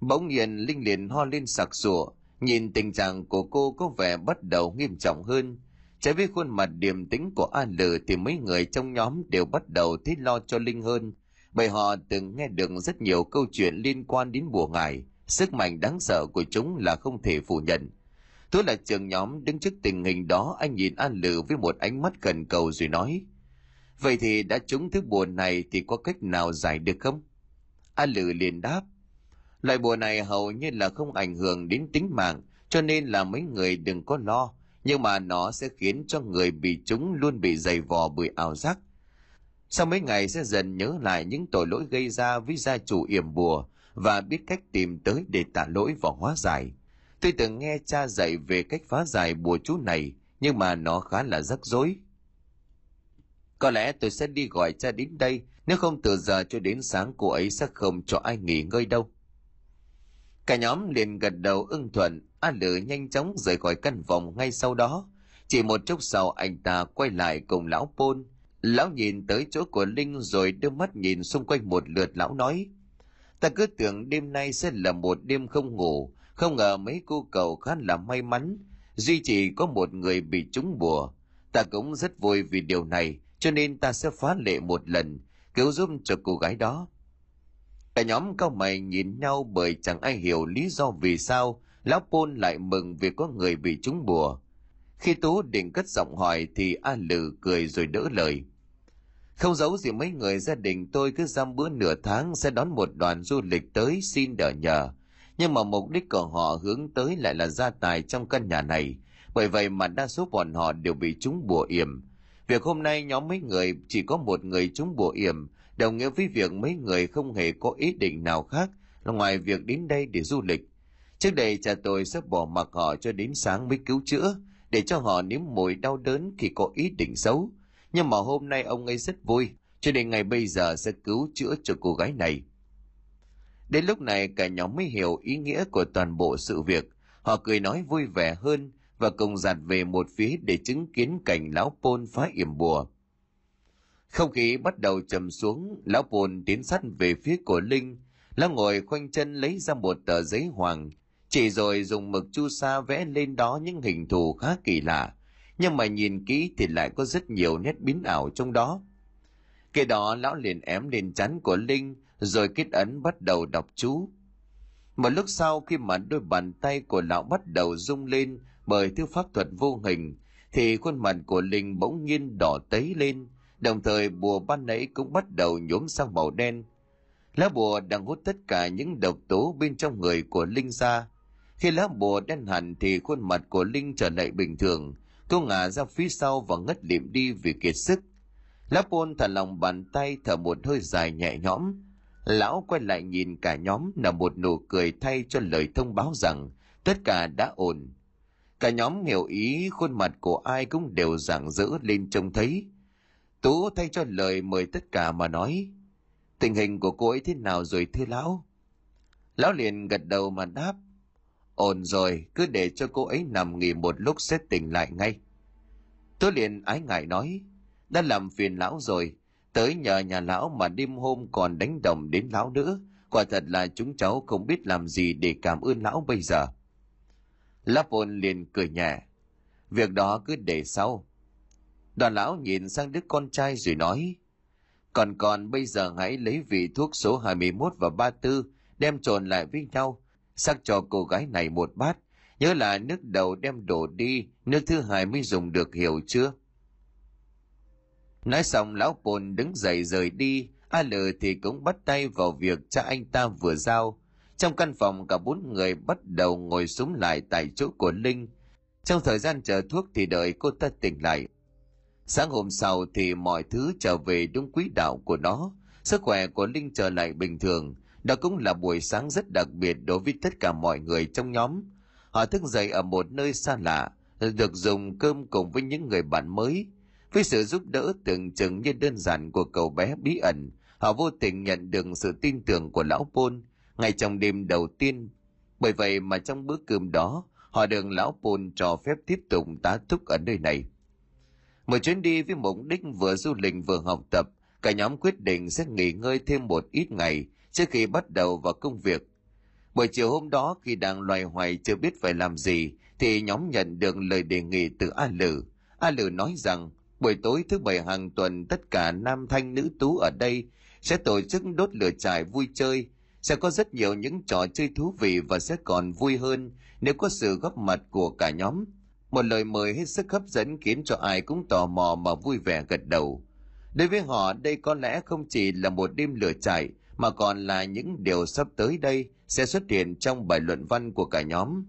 bỗng nhiên linh liền ho lên sặc sụa Nhìn tình trạng của cô có vẻ bắt đầu nghiêm trọng hơn. Trái với khuôn mặt điềm tĩnh của A Lử thì mấy người trong nhóm đều bắt đầu thấy lo cho Linh hơn, bởi họ từng nghe được rất nhiều câu chuyện liên quan đến bùa ngải, sức mạnh đáng sợ của chúng là không thể phủ nhận. Tôi là trưởng nhóm đứng trước tình hình đó, anh nhìn An lự với một ánh mắt cần cầu rồi nói, Vậy thì đã trúng thứ bùa này thì có cách nào giải được không? An lự liền đáp, Loại bùa này hầu như là không ảnh hưởng đến tính mạng, cho nên là mấy người đừng có lo, nhưng mà nó sẽ khiến cho người bị chúng luôn bị dày vò bởi ảo giác. Sau mấy ngày sẽ dần nhớ lại những tội lỗi gây ra với gia chủ yểm bùa và biết cách tìm tới để tạ lỗi và hóa giải. Tôi từng nghe cha dạy về cách phá giải bùa chú này, nhưng mà nó khá là rắc rối. Có lẽ tôi sẽ đi gọi cha đến đây, nếu không từ giờ cho đến sáng cô ấy sẽ không cho ai nghỉ ngơi đâu. Cả nhóm liền gật đầu ưng thuận, A Lử nhanh chóng rời khỏi căn phòng ngay sau đó. Chỉ một chốc sau anh ta quay lại cùng lão Pôn. Lão nhìn tới chỗ của Linh rồi đưa mắt nhìn xung quanh một lượt lão nói. Ta cứ tưởng đêm nay sẽ là một đêm không ngủ, không ngờ mấy cô cậu khá là may mắn, duy chỉ có một người bị trúng bùa. Ta cũng rất vui vì điều này, cho nên ta sẽ phá lệ một lần, cứu giúp cho cô gái đó. Cả nhóm cao mày nhìn nhau bởi chẳng ai hiểu lý do vì sao lão Pôn lại mừng vì có người bị trúng bùa. Khi Tú định cất giọng hỏi thì A Lử cười rồi đỡ lời. Không giấu gì mấy người gia đình tôi cứ giam bữa nửa tháng sẽ đón một đoàn du lịch tới xin đỡ nhờ. Nhưng mà mục đích của họ hướng tới lại là gia tài trong căn nhà này. Bởi vậy mà đa số bọn họ đều bị chúng bùa yểm. Việc hôm nay nhóm mấy người chỉ có một người chúng bùa yểm đồng nghĩa với việc mấy người không hề có ý định nào khác là ngoài việc đến đây để du lịch. Trước đây cha tôi sẽ bỏ mặc họ cho đến sáng mới cứu chữa, để cho họ nếm mùi đau đớn khi có ý định xấu. Nhưng mà hôm nay ông ấy rất vui, cho nên ngày bây giờ sẽ cứu chữa cho cô gái này. Đến lúc này cả nhóm mới hiểu ý nghĩa của toàn bộ sự việc. Họ cười nói vui vẻ hơn và cùng giặt về một phía để chứng kiến cảnh lão Pôn phá yểm bùa. Không khí bắt đầu trầm xuống, lão Pôn tiến sát về phía của Linh. Lão ngồi khoanh chân lấy ra một tờ giấy hoàng, chỉ rồi dùng mực chu sa vẽ lên đó những hình thù khá kỳ lạ. Nhưng mà nhìn kỹ thì lại có rất nhiều nét biến ảo trong đó. Kế đó lão liền ém lên chắn của Linh, rồi kết ấn bắt đầu đọc chú. Một lúc sau khi mà đôi bàn tay của lão bắt đầu rung lên bởi thứ pháp thuật vô hình, thì khuôn mặt của Linh bỗng nhiên đỏ tấy lên, đồng thời bùa ban nãy cũng bắt đầu nhuốm sang màu đen. Lá bùa đang hút tất cả những độc tố bên trong người của Linh ra. Khi lá bùa đen hẳn thì khuôn mặt của Linh trở lại bình thường, cô ngả ra phía sau và ngất liệm đi vì kiệt sức. Lá bùa thả lòng bàn tay thở một hơi dài nhẹ nhõm. Lão quay lại nhìn cả nhóm là một nụ cười thay cho lời thông báo rằng tất cả đã ổn. Cả nhóm hiểu ý khuôn mặt của ai cũng đều rạng rỡ lên trông thấy. Tú thay cho lời mời tất cả mà nói. Tình hình của cô ấy thế nào rồi thưa lão? Lão liền gật đầu mà đáp. Ổn rồi, cứ để cho cô ấy nằm nghỉ một lúc sẽ tỉnh lại ngay. Tôi liền ái ngại nói, đã làm phiền lão rồi, tới nhờ nhà lão mà đêm hôm còn đánh đồng đến lão nữa, quả thật là chúng cháu không biết làm gì để cảm ơn lão bây giờ. Láp ôn liền cười nhẹ, việc đó cứ để sau, Đoàn lão nhìn sang đứa con trai rồi nói, còn còn bây giờ hãy lấy vị thuốc số 21 và 34 đem trộn lại với nhau, sắc cho cô gái này một bát. Nhớ là nước đầu đem đổ đi, nước thứ hai mới dùng được hiểu chưa? Nói xong lão bồn đứng dậy rời đi, A Lừ thì cũng bắt tay vào việc cha anh ta vừa giao. Trong căn phòng cả bốn người bắt đầu ngồi súng lại tại chỗ của Linh. Trong thời gian chờ thuốc thì đợi cô ta tỉnh lại. Sáng hôm sau thì mọi thứ trở về đúng quỹ đạo của nó, sức khỏe của Linh trở lại bình thường. Đó cũng là buổi sáng rất đặc biệt đối với tất cả mọi người trong nhóm. Họ thức dậy ở một nơi xa lạ, được dùng cơm cùng với những người bạn mới. Với sự giúp đỡ tưởng chừng như đơn giản của cậu bé bí ẩn, họ vô tình nhận được sự tin tưởng của lão Pôn ngay trong đêm đầu tiên. Bởi vậy mà trong bữa cơm đó, họ được lão Pôn cho phép tiếp tục tá túc ở nơi này. Một chuyến đi với mục đích vừa du lịch vừa học tập, cả nhóm quyết định sẽ nghỉ ngơi thêm một ít ngày trước khi bắt đầu vào công việc. Buổi chiều hôm đó khi đang loay hoay chưa biết phải làm gì thì nhóm nhận được lời đề nghị từ A Lử. A Lử nói rằng buổi tối thứ bảy hàng tuần, tất cả nam thanh nữ tú ở đây sẽ tổ chức đốt lửa trại vui chơi. Sẽ có rất nhiều những trò chơi thú vị và sẽ còn vui hơn nếu có sự góp mặt của cả nhóm. Một lời mời hết sức hấp dẫn khiến cho ai cũng tò mò mà vui vẻ gật đầu. Đối với họ, đây có lẽ không chỉ là một đêm lửa trại, mà còn là những điều sắp tới đây sẽ xuất hiện trong bài luận văn của cả nhóm.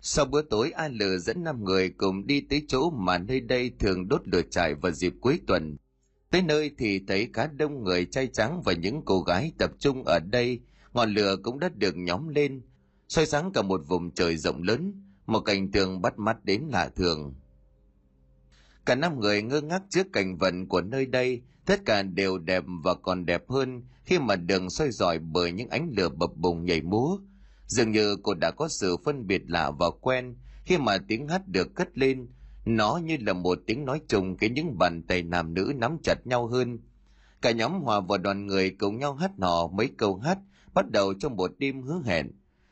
Sau bữa tối A Lừ dẫn năm người cùng đi tới chỗ mà nơi đây thường đốt lửa trại vào dịp cuối tuần. Tới nơi thì thấy khá đông người trai trắng và những cô gái tập trung ở đây, ngọn lửa cũng đã được nhóm lên, soi sáng cả một vùng trời rộng lớn, một cảnh tượng bắt mắt đến lạ thường. Cả năm người ngơ ngác trước cảnh vận của nơi đây, tất cả đều đẹp và còn đẹp hơn khi mà đường soi rọi bởi những ánh lửa bập bùng nhảy múa. Dường như cô đã có sự phân biệt lạ và quen khi mà tiếng hát được cất lên, nó như là một tiếng nói chung khiến những bàn tay nam nữ nắm chặt nhau hơn. Cả nhóm hòa vào đoàn người cùng nhau hát nọ mấy câu hát, bắt đầu trong một đêm hứa hẹn.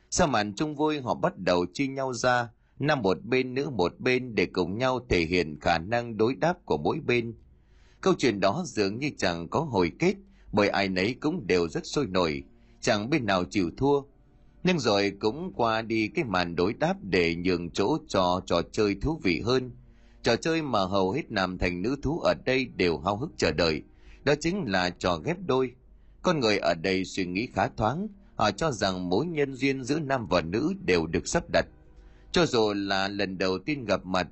Sau màn chung vui họ bắt đầu chia nhau ra, nam một bên nữ một bên để cùng nhau thể hiện khả năng đối đáp của mỗi bên. Câu chuyện đó dường như chẳng có hồi kết, bởi ai nấy cũng đều rất sôi nổi, chẳng bên nào chịu thua. Nhưng rồi cũng qua đi cái màn đối đáp để nhường chỗ cho trò chơi thú vị hơn. Trò chơi mà hầu hết nam thành nữ thú ở đây đều hao hức chờ đợi, đó chính là trò ghép đôi. Con người ở đây suy nghĩ khá thoáng, họ cho rằng mối nhân duyên giữa nam và nữ đều được sắp đặt cho dù là lần đầu tiên gặp mặt,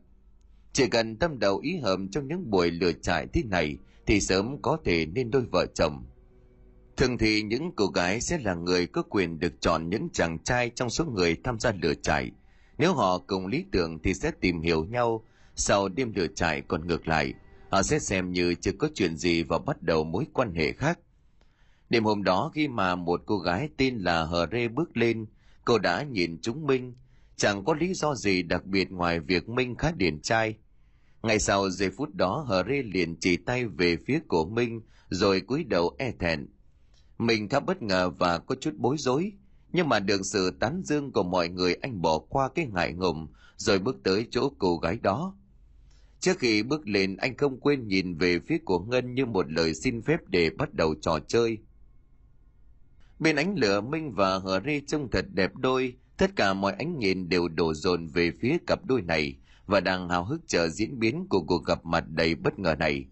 chỉ cần tâm đầu ý hợp trong những buổi lửa trại thế này thì sớm có thể nên đôi vợ chồng. Thường thì những cô gái sẽ là người có quyền được chọn những chàng trai trong số người tham gia lửa trại. Nếu họ cùng lý tưởng thì sẽ tìm hiểu nhau, sau đêm lửa trại còn ngược lại, họ sẽ xem như chưa có chuyện gì và bắt đầu mối quan hệ khác. Đêm hôm đó khi mà một cô gái tên là Hờ Rê bước lên, cô đã nhìn chúng Minh, chẳng có lý do gì đặc biệt ngoài việc Minh khá điển trai. Ngay sau giây phút đó Hờ Rê liền chỉ tay về phía của Minh rồi cúi đầu e thẹn. Mình khá bất ngờ và có chút bối rối, nhưng mà được sự tán dương của mọi người anh bỏ qua cái ngại ngùng rồi bước tới chỗ cô gái đó. Trước khi bước lên anh không quên nhìn về phía của Ngân như một lời xin phép để bắt đầu trò chơi. Bên ánh lửa Minh và Hờ Ri trông thật đẹp đôi, Tất cả mọi ánh nhìn đều đổ dồn về phía cặp đôi này và đang hào hức chờ diễn biến của cuộc gặp mặt đầy bất ngờ này.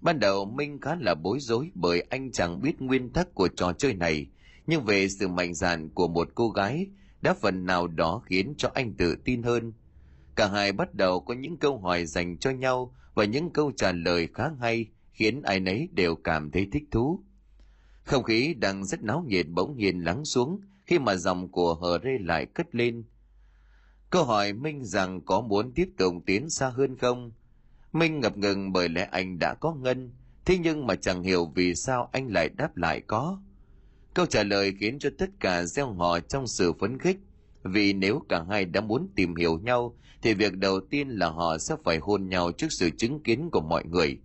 Ban đầu Minh khá là bối rối bởi anh chẳng biết nguyên tắc của trò chơi này, nhưng về sự mạnh dạn của một cô gái đã phần nào đó khiến cho anh tự tin hơn. Cả hai bắt đầu có những câu hỏi dành cho nhau và những câu trả lời khá hay khiến ai nấy đều cảm thấy thích thú. Không khí đang rất náo nhiệt bỗng nhiên lắng xuống khi mà dòng của hờ rê lại cất lên. Câu hỏi Minh rằng có muốn tiếp tục tiến xa hơn không? Minh ngập ngừng bởi lẽ anh đã có ngân, thế nhưng mà chẳng hiểu vì sao anh lại đáp lại có. Câu trả lời khiến cho tất cả gieo họ trong sự phấn khích, vì nếu cả hai đã muốn tìm hiểu nhau, thì việc đầu tiên là họ sẽ phải hôn nhau trước sự chứng kiến của mọi người.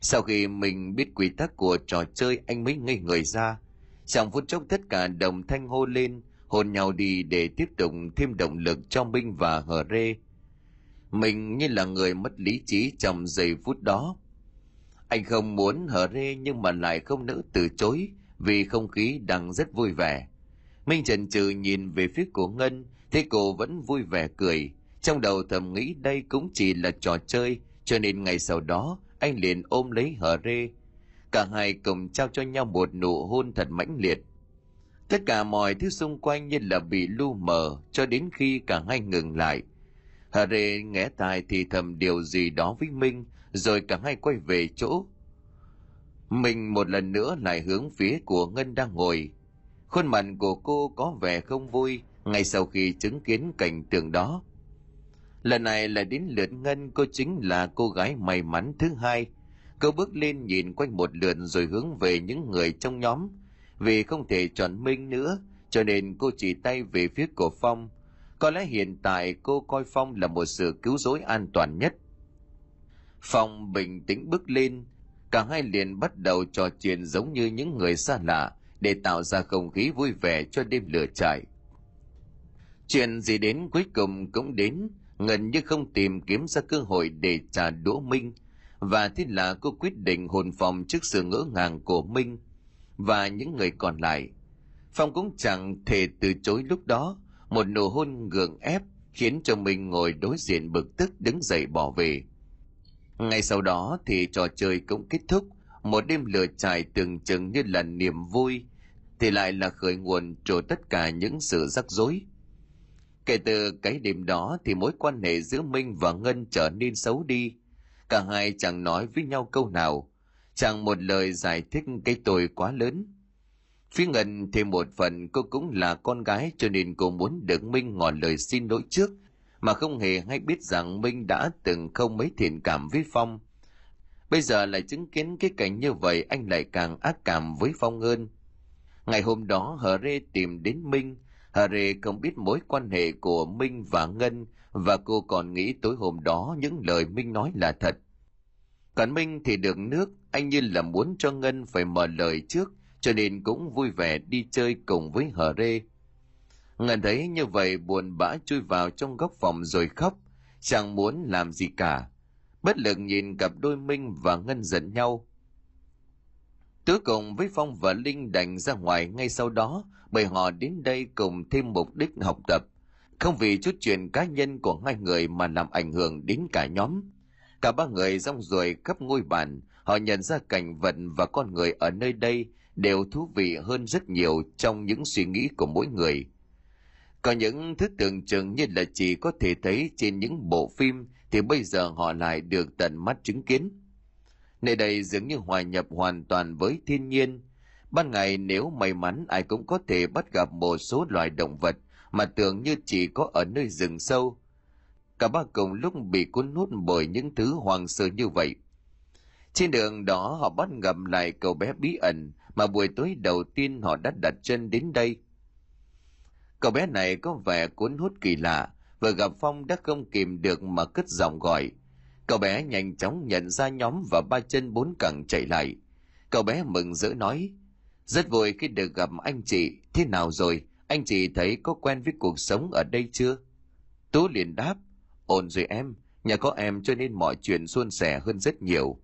Sau khi mình biết quy tắc của trò chơi anh mới ngây người ra, trong phút chốc tất cả đồng thanh hô lên, hôn nhau đi để tiếp tục thêm động lực cho Minh và Hờ Rê. Mình như là người mất lý trí trong giây phút đó. Anh không muốn Hở Rê nhưng mà lại không nỡ từ chối vì không khí đang rất vui vẻ. Minh trần trừ nhìn về phía của Ngân, thấy cô vẫn vui vẻ cười. Trong đầu thầm nghĩ đây cũng chỉ là trò chơi, cho nên ngày sau đó anh liền ôm lấy Hở Rê, cả hai cùng trao cho nhau một nụ hôn thật mãnh liệt tất cả mọi thứ xung quanh như là bị lu mờ cho đến khi cả hai ngừng lại hà rê nghe tai thì thầm điều gì đó với minh rồi cả hai quay về chỗ mình một lần nữa lại hướng phía của ngân đang ngồi khuôn mặt của cô có vẻ không vui ngay sau khi chứng kiến cảnh tượng đó lần này là đến lượt ngân cô chính là cô gái may mắn thứ hai Cô bước lên nhìn quanh một lượt rồi hướng về những người trong nhóm. Vì không thể chọn Minh nữa, cho nên cô chỉ tay về phía của Phong. Có lẽ hiện tại cô coi Phong là một sự cứu rỗi an toàn nhất. Phong bình tĩnh bước lên, cả hai liền bắt đầu trò chuyện giống như những người xa lạ, để tạo ra không khí vui vẻ cho đêm lửa trại. Chuyện gì đến cuối cùng cũng đến, ngần như không tìm kiếm ra cơ hội để trả đũa Minh, và thế là cô quyết định hồn phòng trước sự ngỡ ngàng của Minh và những người còn lại. Phong cũng chẳng thể từ chối lúc đó, một nụ hôn gượng ép khiến cho mình ngồi đối diện bực tức đứng dậy bỏ về. Ngay sau đó thì trò chơi cũng kết thúc, một đêm lửa trải tưởng chừng như là niềm vui, thì lại là khởi nguồn cho tất cả những sự rắc rối. Kể từ cái đêm đó thì mối quan hệ giữa Minh và Ngân trở nên xấu đi. Cả hai chẳng nói với nhau câu nào, chẳng một lời giải thích cái tội quá lớn. Phía Ngân thì một phần cô cũng là con gái cho nên cô muốn được Minh ngỏ lời xin lỗi trước, mà không hề hay biết rằng Minh đã từng không mấy thiện cảm với Phong. Bây giờ lại chứng kiến cái cảnh như vậy anh lại càng ác cảm với Phong hơn. Ngày hôm đó Hờ Rê tìm đến Minh, Hờ Rê không biết mối quan hệ của Minh và Ngân và cô còn nghĩ tối hôm đó những lời Minh nói là thật. Còn Minh thì được nước, anh như là muốn cho Ngân phải mở lời trước, cho nên cũng vui vẻ đi chơi cùng với Hờ Rê. Ngân thấy như vậy buồn bã chui vào trong góc phòng rồi khóc, chẳng muốn làm gì cả. Bất lực nhìn cặp đôi Minh và Ngân giận nhau. Tứ cùng với Phong và Linh đành ra ngoài ngay sau đó bởi họ đến đây cùng thêm mục đích học tập. Không vì chút chuyện cá nhân của hai người mà làm ảnh hưởng đến cả nhóm. Cả ba người rong ruổi khắp ngôi bàn, họ nhận ra cảnh vật và con người ở nơi đây đều thú vị hơn rất nhiều trong những suy nghĩ của mỗi người. Có những thứ tưởng chừng như là chỉ có thể thấy trên những bộ phim thì bây giờ họ lại được tận mắt chứng kiến. Nơi đây dường như hòa nhập hoàn toàn với thiên nhiên. Ban ngày nếu may mắn ai cũng có thể bắt gặp một số loài động vật mà tưởng như chỉ có ở nơi rừng sâu. Cả ba cùng lúc bị cuốn hút bởi những thứ hoàng sơ như vậy. Trên đường đó họ bắt gặp lại cậu bé bí ẩn mà buổi tối đầu tiên họ đã đặt chân đến đây. Cậu bé này có vẻ cuốn hút kỳ lạ, vừa gặp Phong đã không kìm được mà cất giọng gọi. Cậu bé nhanh chóng nhận ra nhóm và ba chân bốn cẳng chạy lại. Cậu bé mừng rỡ nói, rất vui khi được gặp anh chị, thế nào rồi, anh chị thấy có quen với cuộc sống ở đây chưa? Tú liền đáp, ổn rồi em, nhà có em cho nên mọi chuyện suôn sẻ hơn rất nhiều.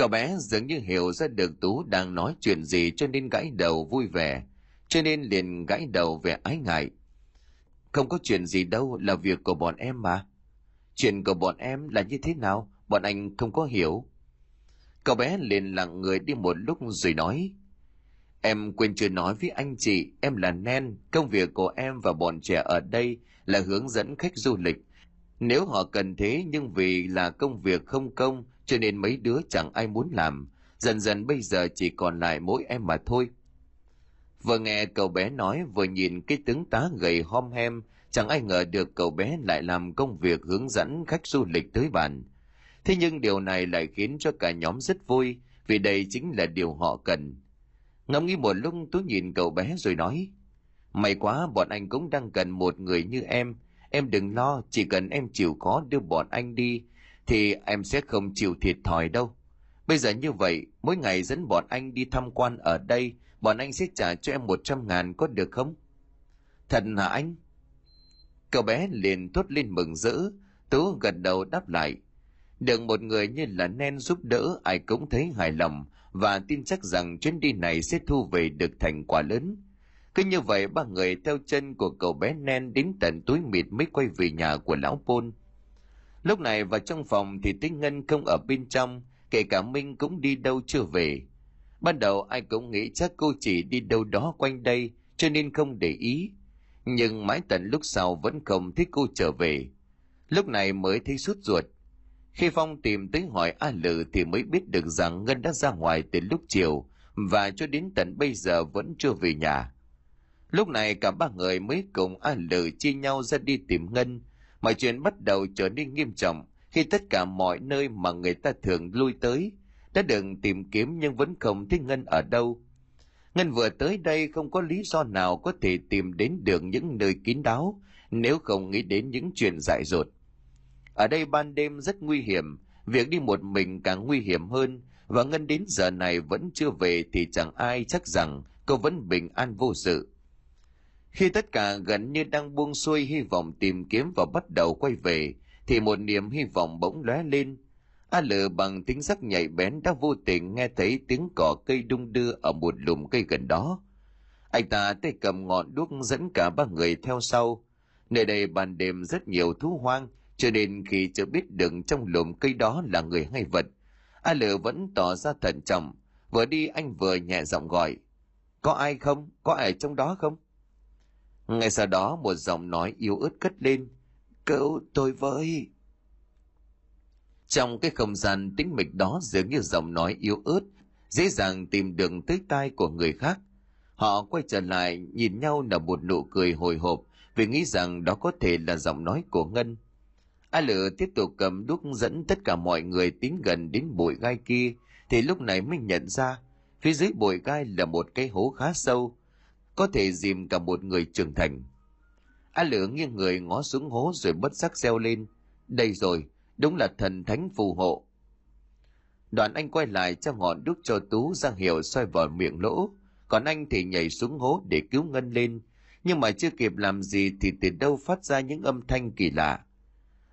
Cậu bé dường như hiểu ra được Tú đang nói chuyện gì cho nên gãi đầu vui vẻ, cho nên liền gãi đầu vẻ ái ngại. Không có chuyện gì đâu, là việc của bọn em mà. Chuyện của bọn em là như thế nào, bọn anh không có hiểu. Cậu bé liền lặng người đi một lúc rồi nói. Em quên chưa nói với anh chị, em là Nen, công việc của em và bọn trẻ ở đây là hướng dẫn khách du lịch. Nếu họ cần thế nhưng vì là công việc không công cho nên mấy đứa chẳng ai muốn làm. Dần dần bây giờ chỉ còn lại mỗi em mà thôi. Vừa nghe cậu bé nói vừa nhìn cái tướng tá gầy hom hem, chẳng ai ngờ được cậu bé lại làm công việc hướng dẫn khách du lịch tới bàn. Thế nhưng điều này lại khiến cho cả nhóm rất vui, vì đây chính là điều họ cần. Ngẫm nghĩ một lúc tú nhìn cậu bé rồi nói, May quá bọn anh cũng đang cần một người như em, em đừng lo, chỉ cần em chịu khó đưa bọn anh đi, thì em sẽ không chịu thiệt thòi đâu. Bây giờ như vậy, mỗi ngày dẫn bọn anh đi tham quan ở đây, bọn anh sẽ trả cho em một trăm ngàn có được không? Thật hả anh? Cậu bé liền thốt lên mừng rỡ, Tú gật đầu đáp lại. Được một người như là Nen giúp đỡ ai cũng thấy hài lòng và tin chắc rằng chuyến đi này sẽ thu về được thành quả lớn. Cứ như vậy ba người theo chân của cậu bé Nen đến tận túi mịt mới quay về nhà của lão Pôn. Lúc này vào trong phòng thì Tinh Ngân không ở bên trong, kể cả Minh cũng đi đâu chưa về. Ban đầu ai cũng nghĩ chắc cô chỉ đi đâu đó quanh đây, cho nên không để ý. Nhưng mãi tận lúc sau vẫn không thấy cô trở về. Lúc này mới thấy sút ruột. Khi Phong tìm tới hỏi A Lự thì mới biết được rằng Ngân đã ra ngoài từ lúc chiều và cho đến tận bây giờ vẫn chưa về nhà. Lúc này cả ba người mới cùng A Lự chia nhau ra đi tìm Ngân. Mọi chuyện bắt đầu trở nên nghiêm trọng khi tất cả mọi nơi mà người ta thường lui tới đã được tìm kiếm nhưng vẫn không thấy Ngân ở đâu. Ngân vừa tới đây không có lý do nào có thể tìm đến được những nơi kín đáo nếu không nghĩ đến những chuyện dại dột. Ở đây ban đêm rất nguy hiểm, việc đi một mình càng nguy hiểm hơn và ngân đến giờ này vẫn chưa về thì chẳng ai chắc rằng cô vẫn bình an vô sự khi tất cả gần như đang buông xuôi hy vọng tìm kiếm và bắt đầu quay về, thì một niềm hy vọng bỗng lóe lên. A lự bằng tính sắc nhạy bén đã vô tình nghe thấy tiếng cỏ cây đung đưa ở một lùm cây gần đó. Anh ta tay cầm ngọn đuốc dẫn cả ba người theo sau. Nơi đây ban đêm rất nhiều thú hoang, cho nên khi chưa biết đựng trong lùm cây đó là người hay vật, a lự vẫn tỏ ra thận trọng, vừa đi anh vừa nhẹ giọng gọi, có ai không? Có ai trong đó không? Ngay sau đó một giọng nói yếu ớt cất lên. Cứu tôi với. Trong cái không gian tĩnh mịch đó dường như giọng nói yếu ớt, dễ dàng tìm đường tới tai của người khác. Họ quay trở lại, nhìn nhau nở một nụ cười hồi hộp, vì nghĩ rằng đó có thể là giọng nói của ngân. A lự tiếp tục cầm đuốc dẫn tất cả mọi người tiến gần đến bụi gai kia, thì lúc này mới nhận ra, phía dưới bụi gai là một cái hố khá sâu có thể dìm cả một người trưởng thành. A lửa nghiêng người ngó xuống hố rồi bất sắc reo lên. Đây rồi, đúng là thần thánh phù hộ. Đoạn anh quay lại cho ngọn đúc cho tú ra hiệu xoay vào miệng lỗ. Còn anh thì nhảy xuống hố để cứu ngân lên. Nhưng mà chưa kịp làm gì thì từ đâu phát ra những âm thanh kỳ lạ.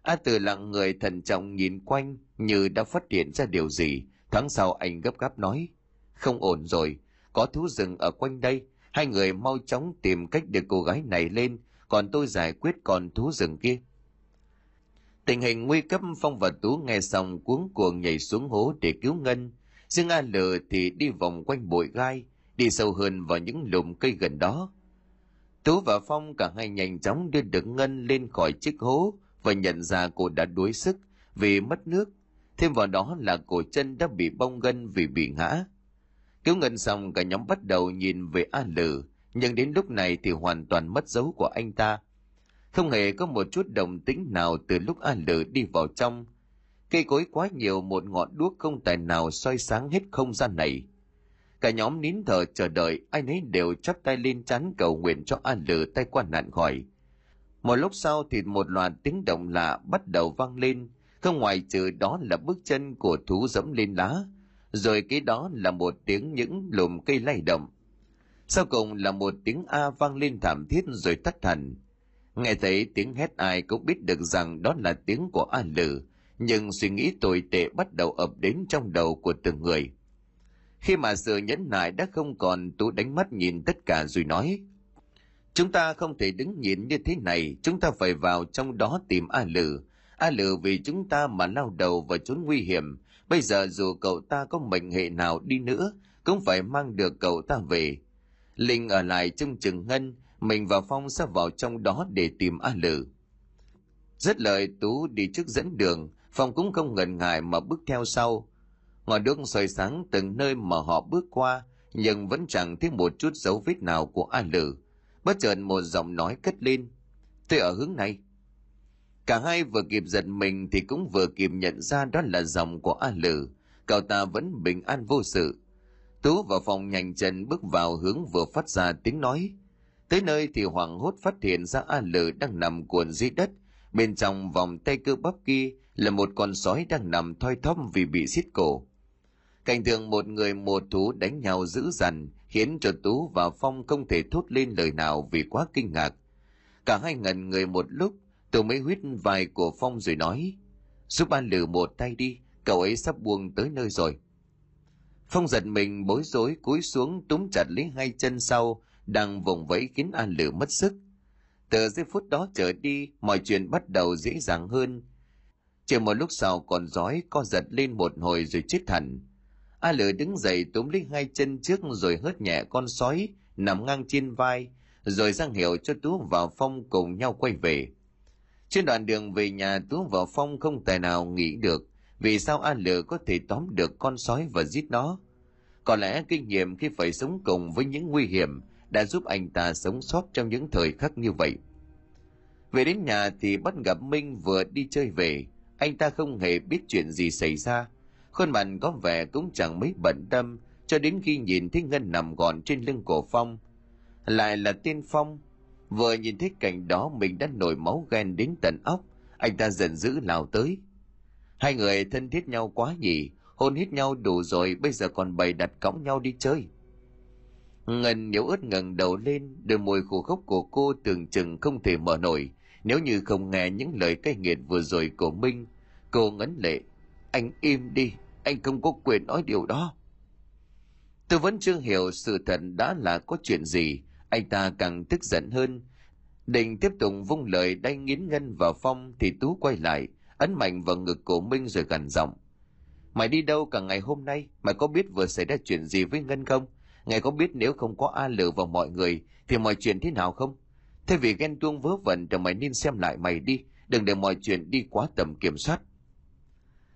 A từ lặng người thận trọng nhìn quanh, như đã phát hiện ra điều gì. Tháng sau anh gấp gáp nói, không ổn rồi, có thú rừng ở quanh đây hai người mau chóng tìm cách để cô gái này lên, còn tôi giải quyết con thú rừng kia. Tình hình nguy cấp phong và tú nghe xong cuống cuồng nhảy xuống hố để cứu ngân. Riêng a lờ thì đi vòng quanh bụi gai, đi sâu hơn vào những lùm cây gần đó. Tú và phong cả hai nhanh chóng đưa được ngân lên khỏi chiếc hố và nhận ra cô đã đuối sức vì mất nước. Thêm vào đó là cổ chân đã bị bong gân vì bị ngã cứu ngân xong, cả nhóm bắt đầu nhìn về a lử nhưng đến lúc này thì hoàn toàn mất dấu của anh ta. Không hề có một chút đồng tính nào từ lúc a lử đi vào trong. Cây cối quá nhiều, một ngọn đuốc không tài nào soi sáng hết không gian này. Cả nhóm nín thở chờ đợi, ai nấy đều chắp tay lên chắn cầu nguyện cho a lử tay qua nạn khỏi. Một lúc sau thì một loạt tiếng động lạ bắt đầu vang lên, không ngoài trừ đó là bước chân của thú dẫm lên lá rồi cái đó là một tiếng những lùm cây lay động. Sau cùng là một tiếng a vang lên thảm thiết rồi tắt hẳn. Nghe thấy tiếng hét ai cũng biết được rằng đó là tiếng của a lử, nhưng suy nghĩ tồi tệ bắt đầu ập đến trong đầu của từng người. Khi mà sự nhẫn nại đã không còn, tú đánh mắt nhìn tất cả rồi nói, chúng ta không thể đứng nhìn như thế này, chúng ta phải vào trong đó tìm a lử. A lử vì chúng ta mà lao đầu và trốn nguy hiểm bây giờ dù cậu ta có mệnh hệ nào đi nữa, cũng phải mang được cậu ta về. Linh ở lại trong chừng ngân, mình và phong sẽ vào trong đó để tìm a lử. Rất lời, tú đi trước dẫn đường. Phong cũng không ngần ngại mà bước theo sau. Ngọn đuốc soi sáng từng nơi mà họ bước qua, nhưng vẫn chẳng thấy một chút dấu vết nào của a lử. Bất chợt một giọng nói cất lên. Tôi ở hướng này cả hai vừa kịp giật mình thì cũng vừa kịp nhận ra đó là dòng của a lử. Cậu ta vẫn bình an vô sự. Tú vào phòng nhanh chân bước vào hướng vừa phát ra tiếng nói. Tới nơi thì hoảng hốt phát hiện ra a lử đang nằm cuộn dưới đất. Bên trong vòng tay cơ bắp kia là một con sói đang nằm thoi thóp vì bị xiết cổ. Cảnh tượng một người một thú đánh nhau dữ dằn khiến cho tú và phong không thể thốt lên lời nào vì quá kinh ngạc. Cả hai ngần người một lúc tôi mới huyết vai của phong rồi nói, giúp an lử một tay đi, cậu ấy sắp buông tới nơi rồi. Phong giật mình bối rối cúi xuống túm chặt lấy hai chân sau, đang vùng vẫy khiến an lử mất sức. Từ giây phút đó trở đi, mọi chuyện bắt đầu dễ dàng hơn. Chỉ một lúc sau còn giói co giật lên một hồi rồi chết hẳn. A lử đứng dậy túm lấy hai chân trước rồi hớt nhẹ con sói nằm ngang trên vai, rồi giang hiệu cho tú và phong cùng nhau quay về trên đoạn đường về nhà Tú và Phong không tài nào nghĩ được vì sao A Lự có thể tóm được con sói và giết nó. Có lẽ kinh nghiệm khi phải sống cùng với những nguy hiểm đã giúp anh ta sống sót trong những thời khắc như vậy. Về đến nhà thì bắt gặp Minh vừa đi chơi về, anh ta không hề biết chuyện gì xảy ra. Khuôn mặt có vẻ cũng chẳng mấy bận tâm cho đến khi nhìn thấy Ngân nằm gọn trên lưng cổ Phong. Lại là tiên Phong, Vừa nhìn thấy cảnh đó mình đã nổi máu ghen đến tận óc, anh ta giận dữ lao tới. Hai người thân thiết nhau quá nhỉ, hôn hít nhau đủ rồi bây giờ còn bày đặt cõng nhau đi chơi. Ngân yếu ớt ngẩng đầu lên đôi môi khô khốc của cô tưởng chừng không thể mở nổi. Nếu như không nghe những lời cay nghiệt vừa rồi của minh cô ngấn lệ. Anh im đi anh không có quyền nói điều đó. Tôi vẫn chưa hiểu sự thật đã là có chuyện gì anh ta càng tức giận hơn. Định tiếp tục vung lời đay nghiến ngân vào phong thì tú quay lại, ấn mạnh vào ngực của minh rồi gằn giọng. Mày đi đâu cả ngày hôm nay? Mày có biết vừa xảy ra chuyện gì với ngân không? Ngài có biết nếu không có a lử vào mọi người thì mọi chuyện thế nào không? Thay vì ghen tuông vớ vẩn thì mày nên xem lại mày đi, đừng để mọi chuyện đi quá tầm kiểm soát.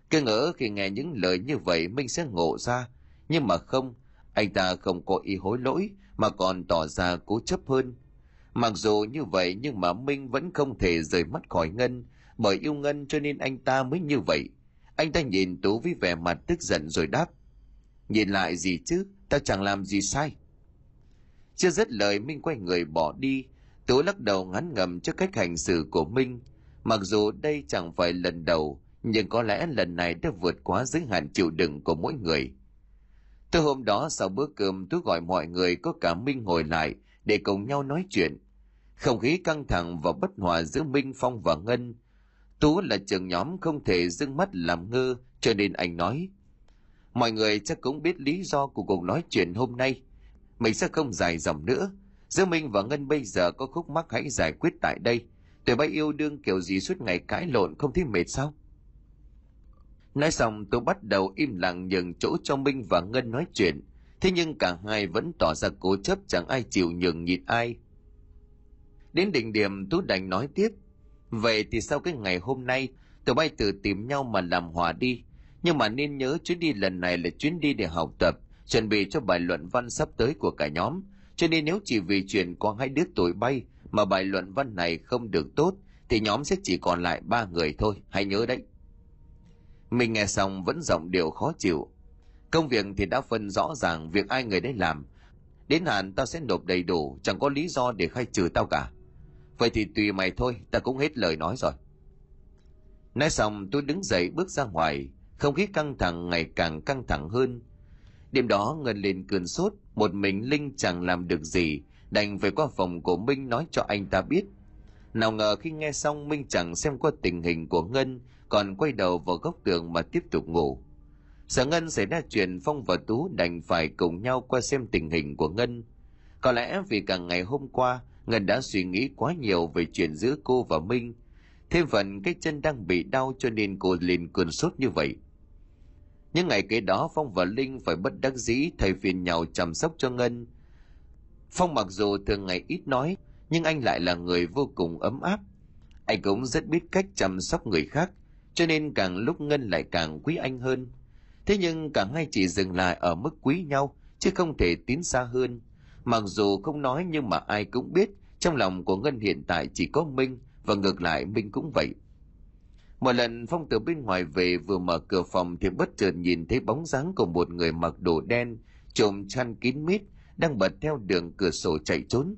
Cứ ngỡ khi nghe những lời như vậy, minh sẽ ngộ ra. Nhưng mà không, anh ta không có ý hối lỗi mà còn tỏ ra cố chấp hơn. Mặc dù như vậy nhưng mà minh vẫn không thể rời mắt khỏi ngân, bởi yêu ngân cho nên anh ta mới như vậy. Anh ta nhìn tú với vẻ mặt tức giận rồi đáp, nhìn lại gì chứ? Ta chẳng làm gì sai. Chưa dứt lời, minh quay người bỏ đi. Tú lắc đầu ngắn ngầm trước cách hành xử của minh. Mặc dù đây chẳng phải lần đầu, nhưng có lẽ lần này đã vượt quá giới hạn chịu đựng của mỗi người từ hôm đó sau bữa cơm tú gọi mọi người có cả minh ngồi lại để cùng nhau nói chuyện. Không khí căng thẳng và bất hòa giữa minh phong và ngân. Tú là trưởng nhóm không thể dưng mắt làm ngơ, cho nên anh nói, mọi người chắc cũng biết lý do của cuộc nói chuyện hôm nay. Mình sẽ không dài dòng nữa. Giữa minh và ngân bây giờ có khúc mắc hãy giải quyết tại đây. Tụi bay yêu đương kiểu gì suốt ngày cãi lộn, không thấy mệt sao? Nói xong, tôi bắt đầu im lặng nhường chỗ cho minh và ngân nói chuyện. Thế nhưng cả hai vẫn tỏ ra cố chấp, chẳng ai chịu nhường nhịn ai. Đến đỉnh điểm, tú đành nói tiếp, vậy thì sau cái ngày hôm nay, tụi bay tự tìm nhau mà làm hòa đi. Nhưng mà nên nhớ chuyến đi lần này là chuyến đi để học tập, chuẩn bị cho bài luận văn sắp tới của cả nhóm. Cho nên nếu chỉ vì chuyện có hai đứa tuổi bay mà bài luận văn này không được tốt, thì nhóm sẽ chỉ còn lại ba người thôi. Hãy nhớ đấy mình nghe xong vẫn giọng điệu khó chịu. Công việc thì đã phân rõ ràng việc ai người đấy làm. Đến hạn tao sẽ nộp đầy đủ, chẳng có lý do để khai trừ tao cả. Vậy thì tùy mày thôi tao cũng hết lời nói rồi. Nói xong, tôi đứng dậy bước ra ngoài. Không khí căng thẳng ngày càng căng thẳng hơn. Đêm đó, ngân lên cơn sốt, một mình linh chẳng làm được gì, đành về qua phòng của minh nói cho anh ta biết. Nào ngờ khi nghe xong, minh chẳng xem qua tình hình của ngân còn quay đầu vào góc tường mà tiếp tục ngủ. Sợ ngân xảy ra chuyện phong và tú đành phải cùng nhau qua xem tình hình của ngân. Có lẽ vì cả ngày hôm qua, ngân đã suy nghĩ quá nhiều về chuyện giữa cô và minh. Thêm phần cái chân đang bị đau cho nên cô liền cơn sốt như vậy. Những ngày kế đó, phong và linh phải bất đắc dĩ thay phiên nhau chăm sóc cho ngân. Phong mặc dù thường ngày ít nói, nhưng anh lại là người vô cùng ấm áp. Anh cũng rất biết cách chăm sóc người khác cho nên càng lúc ngân lại càng quý anh hơn. Thế nhưng cả hai chỉ dừng lại ở mức quý nhau, chứ không thể tiến xa hơn. Mặc dù không nói nhưng mà ai cũng biết, trong lòng của ngân hiện tại chỉ có minh, và ngược lại minh cũng vậy. Một lần phong từ bên ngoài về vừa mở cửa phòng thì bất chợt nhìn thấy bóng dáng của một người mặc đồ đen, trộm chăn kín mít, đang bật theo đường cửa sổ chạy trốn.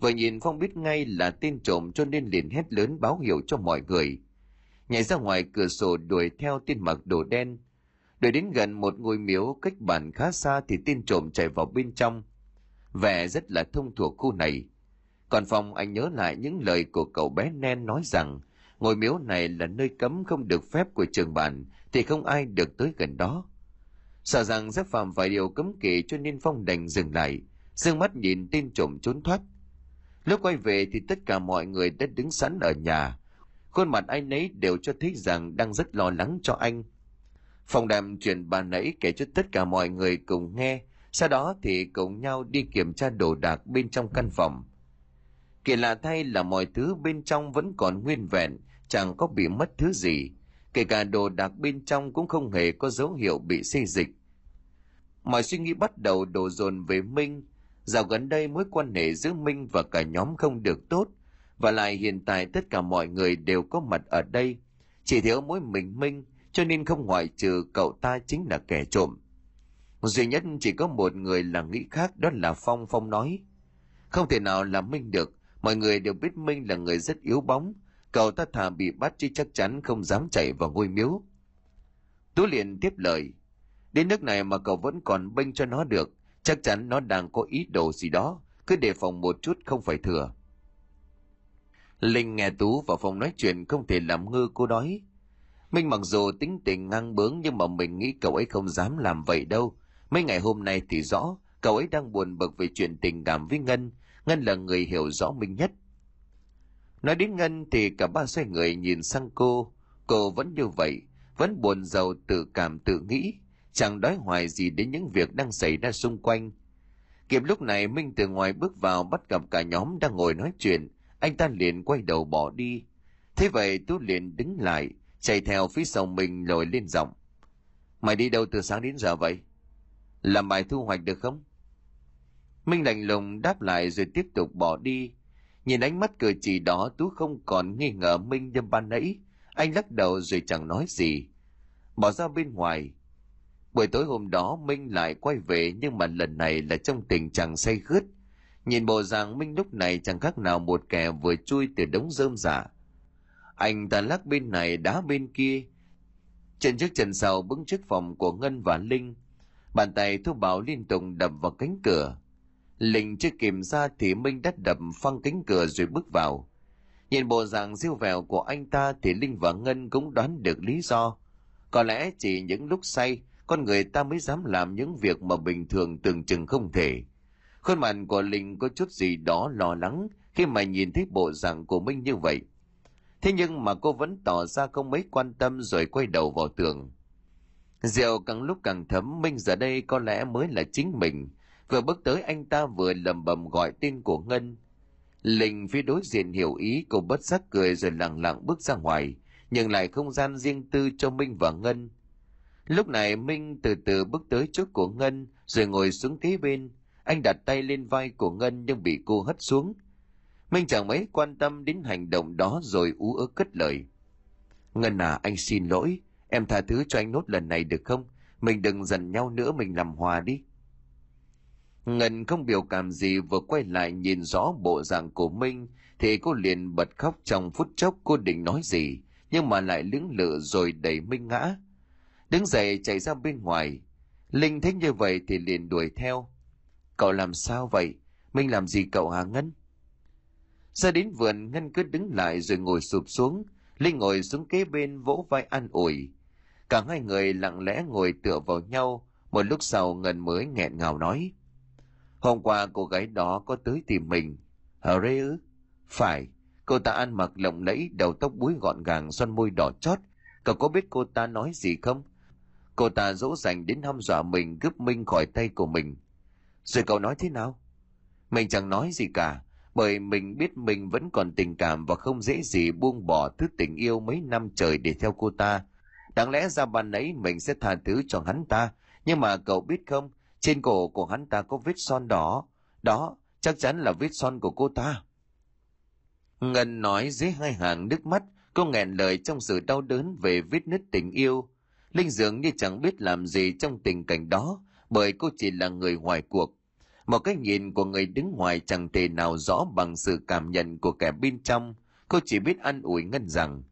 Vừa nhìn phong biết ngay là tên trộm cho nên liền hét lớn báo hiệu cho mọi người nhảy ra ngoài cửa sổ đuổi theo tên mặc đồ đen. Đuổi đến gần một ngôi miếu cách bản khá xa thì tên trộm chạy vào bên trong. Vẻ rất là thông thuộc khu này. Còn phong, anh nhớ lại những lời của cậu bé nen nói rằng, ngôi miếu này là nơi cấm không được phép của trường bản thì không ai được tới gần đó. Sợ rằng sẽ phạm vài điều cấm kỵ cho nên phong đành dừng lại, dương mắt nhìn tên trộm trốn thoát. Lúc quay về thì tất cả mọi người đã đứng sẵn ở nhà khuôn mặt ai nấy đều cho thấy rằng đang rất lo lắng cho anh. Phòng đàm chuyện bà nãy kể cho tất cả mọi người cùng nghe. Sau đó thì cùng nhau đi kiểm tra đồ đạc bên trong căn phòng. Kỳ lạ thay là mọi thứ bên trong vẫn còn nguyên vẹn, chẳng có bị mất thứ gì. Kể cả đồ đạc bên trong cũng không hề có dấu hiệu bị xê dịch. Mọi suy nghĩ bắt đầu đổ dồn về minh. Dạo gần đây mối quan hệ giữa minh và cả nhóm không được tốt và lại hiện tại tất cả mọi người đều có mặt ở đây. Chỉ thiếu mỗi mình minh cho nên không ngoại trừ cậu ta chính là kẻ trộm. Duy nhất chỉ có một người là nghĩ khác đó là phong. Phong nói không thể nào là minh được. Mọi người đều biết minh là người rất yếu bóng. Cậu ta thà bị bắt chứ chắc chắn không dám chạy vào ngôi miếu. Tú liền tiếp lời Đến nước này mà cậu vẫn còn bênh cho nó được, chắc chắn nó đang có ý đồ gì đó, cứ đề phòng một chút không phải thừa. Linh nghe Tú vào phòng nói chuyện không thể làm ngơ cô đói. Minh mặc dù tính tình ngang bướng nhưng mà mình nghĩ cậu ấy không dám làm vậy đâu. Mấy ngày hôm nay thì rõ, cậu ấy đang buồn bực về chuyện tình cảm với Ngân. Ngân là người hiểu rõ Minh nhất. Nói đến Ngân thì cả ba xoay người nhìn sang cô. Cô vẫn như vậy, vẫn buồn giàu tự cảm tự nghĩ, chẳng đói hoài gì đến những việc đang xảy ra xung quanh. Kịp lúc này Minh từ ngoài bước vào bắt gặp cả nhóm đang ngồi nói chuyện, anh ta liền quay đầu bỏ đi. Thế vậy Tú liền đứng lại, chạy theo phía sau mình lồi lên giọng. Mày đi đâu từ sáng đến giờ vậy? Làm bài thu hoạch được không? Minh lạnh lùng đáp lại rồi tiếp tục bỏ đi. Nhìn ánh mắt cười chỉ đó Tú không còn nghi ngờ Minh như ban nãy. Anh lắc đầu rồi chẳng nói gì. Bỏ ra bên ngoài. Buổi tối hôm đó Minh lại quay về nhưng mà lần này là trong tình trạng say khướt. Nhìn bộ dạng Minh lúc này chẳng khác nào một kẻ vừa chui từ đống rơm giả. Anh ta lắc bên này đá bên kia. Chân trước chân sau bước trước phòng của Ngân và Linh. Bàn tay thu bảo liên tục đập vào cánh cửa. Linh chưa kìm ra thì Minh đã đập phăng cánh cửa rồi bước vào. Nhìn bộ dạng siêu vẹo của anh ta thì Linh và Ngân cũng đoán được lý do. Có lẽ chỉ những lúc say, con người ta mới dám làm những việc mà bình thường tưởng chừng không thể. Khuôn mặt của Linh có chút gì đó lo lắng khi mà nhìn thấy bộ dạng của Minh như vậy. Thế nhưng mà cô vẫn tỏ ra không mấy quan tâm rồi quay đầu vào tường. Rượu càng lúc càng thấm, Minh giờ đây có lẽ mới là chính mình. Vừa bước tới anh ta vừa lầm bầm gọi tên của Ngân. Linh phía đối diện hiểu ý cô bất giác cười rồi lặng lặng bước ra ngoài, nhưng lại không gian riêng tư cho Minh và Ngân. Lúc này Minh từ từ bước tới trước của Ngân rồi ngồi xuống kế bên. Anh đặt tay lên vai của Ngân nhưng bị cô hất xuống. Minh chẳng mấy quan tâm đến hành động đó rồi ú ớ cất lời. Ngân à, anh xin lỗi. Em tha thứ cho anh nốt lần này được không? Mình đừng giận nhau nữa, mình làm hòa đi. Ngân không biểu cảm gì vừa quay lại nhìn rõ bộ dạng của Minh thì cô liền bật khóc trong phút chốc cô định nói gì nhưng mà lại lưỡng lự rồi đẩy Minh ngã. Đứng dậy chạy ra bên ngoài. Linh thấy như vậy thì liền đuổi theo. Cậu làm sao vậy? Minh làm gì cậu hả Ngân? Ra đến vườn Ngân cứ đứng lại rồi ngồi sụp xuống. Linh ngồi xuống kế bên vỗ vai an ủi. Cả hai người lặng lẽ ngồi tựa vào nhau. Một lúc sau Ngân mới nghẹn ngào nói. Hôm qua cô gái đó có tới tìm mình. Hả rê ư? Phải. Cô ta ăn mặc lộng lẫy, đầu tóc búi gọn gàng, son môi đỏ chót. Cậu có biết cô ta nói gì không? Cô ta dỗ dành đến hăm dọa mình cướp Minh khỏi tay của mình. Rồi cậu nói thế nào? Mình chẳng nói gì cả, bởi mình biết mình vẫn còn tình cảm và không dễ gì buông bỏ thứ tình yêu mấy năm trời để theo cô ta. Đáng lẽ ra ban ấy mình sẽ tha thứ cho hắn ta, nhưng mà cậu biết không, trên cổ của hắn ta có vết son đỏ. Đó, chắc chắn là vết son của cô ta. Ngân nói dưới hai hàng nước mắt, cô nghẹn lời trong sự đau đớn về vết nứt tình yêu. Linh dường như chẳng biết làm gì trong tình cảnh đó, bởi cô chỉ là người ngoài cuộc. Một cái nhìn của người đứng ngoài chẳng thể nào rõ bằng sự cảm nhận của kẻ bên trong. Cô chỉ biết ăn ủi Ngân rằng,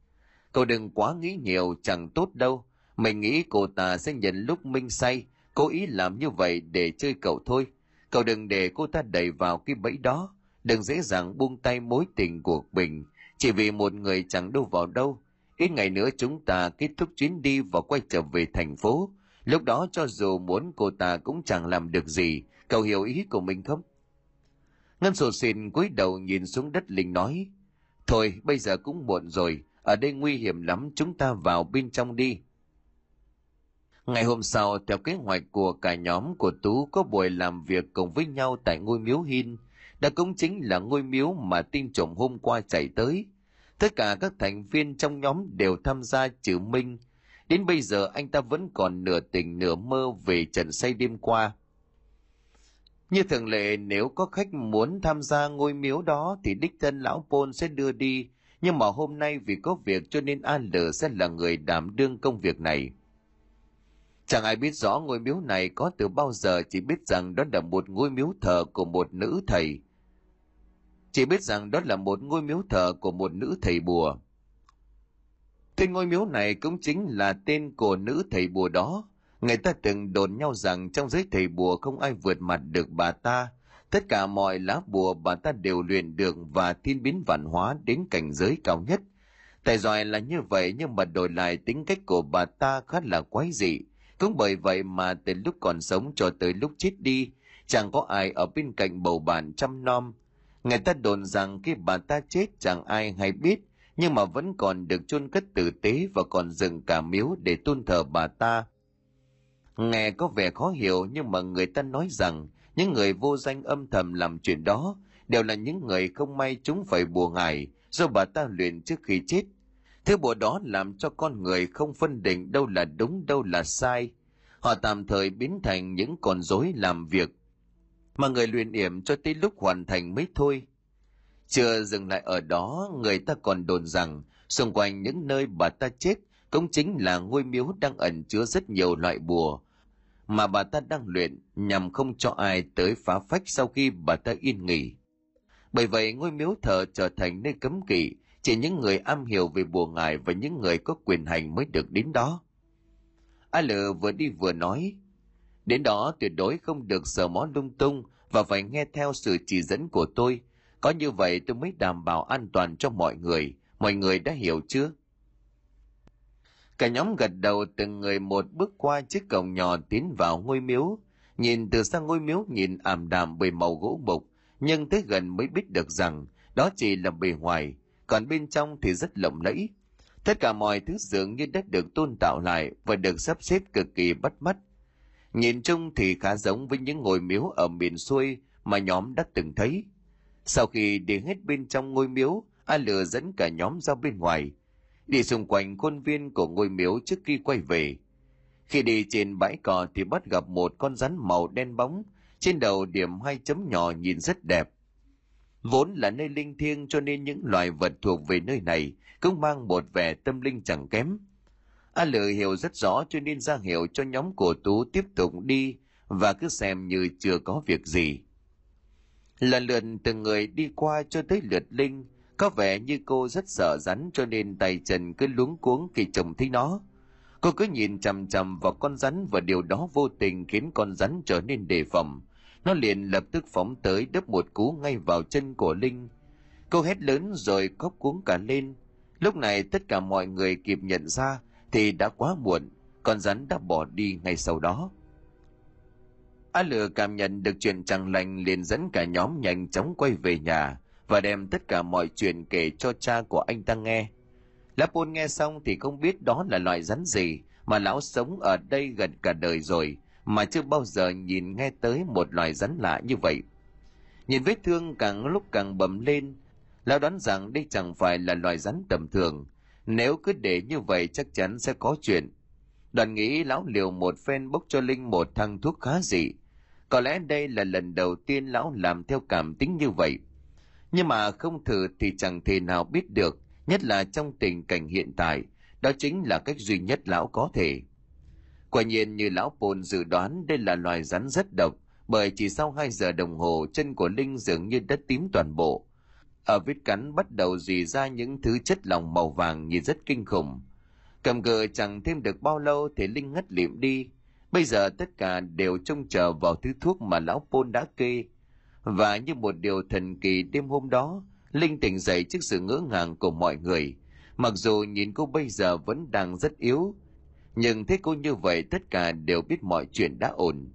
cậu đừng quá nghĩ nhiều, chẳng tốt đâu. Mình nghĩ cô ta sẽ nhận lúc Minh say, cố ý làm như vậy để chơi cậu thôi. Cậu đừng để cô ta đẩy vào cái bẫy đó. Đừng dễ dàng buông tay mối tình của mình, chỉ vì một người chẳng đâu vào đâu. Ít ngày nữa chúng ta kết thúc chuyến đi và quay trở về thành phố. Lúc đó cho dù muốn cô ta cũng chẳng làm được gì, cậu hiểu ý của mình không? Ngân sổ xìn cúi đầu nhìn xuống đất Linh nói, Thôi bây giờ cũng muộn rồi, ở đây nguy hiểm lắm chúng ta vào bên trong đi. Ngày hôm sau, theo kế hoạch của cả nhóm của Tú có buổi làm việc cùng với nhau tại ngôi miếu Hin, đó cũng chính là ngôi miếu mà tin trộm hôm qua chạy tới. Tất cả các thành viên trong nhóm đều tham gia trừ Minh. Đến bây giờ anh ta vẫn còn nửa tình nửa mơ về trận say đêm qua. Như thường lệ, nếu có khách muốn tham gia ngôi miếu đó thì đích thân lão Pôn sẽ đưa đi. Nhưng mà hôm nay vì có việc cho nên An Lờ sẽ là người đảm đương công việc này. Chẳng ai biết rõ ngôi miếu này có từ bao giờ, chỉ biết rằng đó là một ngôi miếu thờ của một nữ thầy. Chỉ biết rằng đó là một ngôi miếu thờ của một nữ thầy bùa. Tên ngôi miếu này cũng chính là tên của nữ thầy bùa đó. Người ta từng đồn nhau rằng trong giới thầy bùa không ai vượt mặt được bà ta. Tất cả mọi lá bùa bà ta đều luyện được và thiên biến vạn hóa đến cảnh giới cao nhất. Tài giỏi là như vậy nhưng mà đổi lại tính cách của bà ta khá là quái dị. Cũng bởi vậy mà từ lúc còn sống cho tới lúc chết đi, chẳng có ai ở bên cạnh bầu bạn chăm nom. Người ta đồn rằng khi bà ta chết chẳng ai hay biết, nhưng mà vẫn còn được chôn cất tử tế và còn dựng cả miếu để tôn thờ bà ta. Nghe có vẻ khó hiểu nhưng mà người ta nói rằng những người vô danh âm thầm làm chuyện đó đều là những người không may chúng phải bùa ngải do bà ta luyện trước khi chết. Thứ bùa đó làm cho con người không phân định đâu là đúng đâu là sai. Họ tạm thời biến thành những con rối làm việc mà người luyện yểm cho tới lúc hoàn thành mới thôi. Chưa dừng lại ở đó, người ta còn đồn rằng xung quanh những nơi bà ta chết cũng chính là ngôi miếu đang ẩn chứa rất nhiều loại bùa mà bà ta đang luyện nhằm không cho ai tới phá phách sau khi bà ta yên nghỉ. Bởi vậy ngôi miếu thờ trở thành nơi cấm kỵ, chỉ những người am hiểu về bùa ngải và những người có quyền hành mới được đến đó. A Lự vừa đi vừa nói, đến đó tuyệt đối không được sờ mó lung tung và phải nghe theo sự chỉ dẫn của tôi. Có như vậy tôi mới đảm bảo an toàn cho mọi người. Mọi người đã hiểu chưa? Cả nhóm gật đầu từng người một bước qua chiếc cổng nhỏ tiến vào ngôi miếu. Nhìn từ xa ngôi miếu nhìn ảm đạm bởi màu gỗ mục, nhưng tới gần mới biết được rằng đó chỉ là bề ngoài, còn bên trong thì rất lộng lẫy. Tất cả mọi thứ dường như đã được tôn tạo lại và được sắp xếp cực kỳ bắt mắt. Nhìn chung thì khá giống với những ngôi miếu ở miền xuôi mà nhóm đã từng thấy. Sau khi đi hết bên trong ngôi miếu, A Lừa dẫn cả nhóm ra bên ngoài, đi xung quanh khuôn viên của ngôi miếu trước khi quay về. Khi đi trên bãi cỏ thì bắt gặp một con rắn màu đen bóng, trên đầu điểm hai chấm nhỏ nhìn rất đẹp. Vốn là nơi linh thiêng cho nên những loài vật thuộc về nơi này cũng mang một vẻ tâm linh chẳng kém. A Lự hiểu rất rõ cho nên ra hiệu cho nhóm của Tú tiếp tục đi và cứ xem như chưa có việc gì. Lần lượt từng người đi qua cho tới lượt Linh, có vẻ như cô rất sợ rắn cho nên tay chân cứ luống cuống khi trông thấy nó. Cô cứ nhìn chằm chằm vào con rắn và điều đó vô tình khiến con rắn trở nên đề phòng. Nó liền lập tức phóng tới đớp một cú ngay vào chân của Linh. Cô hét lớn rồi khóc cuống cả lên. Lúc này tất cả mọi người kịp nhận ra thì đã quá muộn, con rắn đã bỏ đi ngay sau đó. A Lừa cảm nhận được chuyện chẳng lành liền dẫn cả nhóm nhanh chóng quay về nhà và đem tất cả mọi chuyện kể cho cha của anh ta nghe. Lapun nghe xong thì không biết đó là loại rắn gì mà lão sống ở đây gần cả đời rồi mà chưa bao giờ nhìn nghe tới một loài rắn lạ như vậy. Nhìn vết thương càng lúc càng bầm lên, lão đoán rằng đây chẳng phải là loài rắn tầm thường. Nếu cứ để như vậy chắc chắn sẽ có chuyện. Đoàn nghĩ lão liều một phen bốc cho Linh một thăng thuốc khá dị. Có lẽ đây là lần đầu tiên lão làm theo cảm tính như vậy. Nhưng mà không thử thì chẳng thể nào biết được, nhất là trong tình cảnh hiện tại, đó chính là cách duy nhất lão có thể. Quả nhiên như lão Pôn dự đoán đây là loài rắn rất độc, bởi chỉ sau 2 giờ đồng hồ chân của Linh dường như đất tím toàn bộ. Ở vết cắn bắt đầu dì ra những thứ chất lỏng màu vàng nhìn rất kinh khủng. Cầm cự chẳng thêm được bao lâu thì Linh ngất liệm đi. Bây giờ tất cả đều trông chờ vào thứ thuốc mà lão Pôn đã kê. Và như một điều thần kỳ đêm hôm đó, Linh tỉnh dậy trước sự ngỡ ngàng của mọi người. Mặc dù nhìn cô bây giờ vẫn đang rất yếu, nhưng thấy cô như vậy tất cả đều biết mọi chuyện đã ổn.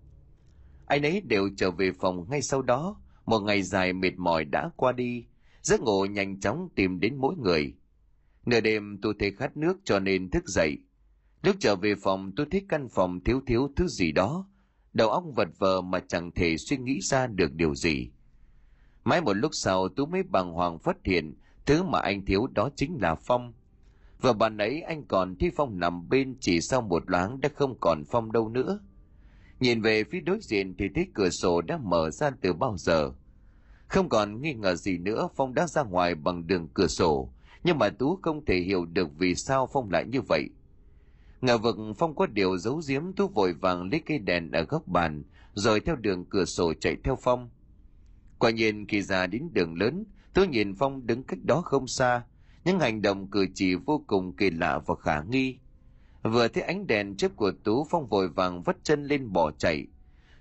anh ấy đều trở về phòng ngay sau đó, một ngày dài mệt mỏi đã qua đi, giấc ngủ nhanh chóng tìm đến mỗi người. Nửa đêm tôi thấy khát nước cho nên thức dậy. Lúc trở về phòng tôi thấy căn phòng thiếu thiếu thứ gì đó, đầu óc vật vờ mà chẳng thể suy nghĩ ra được điều gì. Mãi một lúc sau tú mới bằng hoàng phát hiện thứ mà anh thiếu đó chính là Phong. Và bàn ấy anh còn thấy Phong nằm bên chỉ sau một loáng đã không còn Phong đâu nữa. Nhìn về phía đối diện thì thấy cửa sổ đã mở ra từ bao giờ. Không còn nghi ngờ gì nữa Phong đã ra ngoài bằng đường cửa sổ, nhưng mà Tú không thể hiểu được vì sao Phong lại như vậy. Ngờ vực Phong có điều giấu giếm Tú vội vàng lấy cây đèn ở góc bàn, rồi theo đường cửa sổ chạy theo Phong. Quả nhiên khi ra đến đường lớn, Tú nhìn Phong đứng cách đó không xa, những hành động cử chỉ vô cùng kỳ lạ và khả nghi. Vừa thấy ánh đèn chớp của Tú Phong vội vàng vất chân lên bỏ chạy.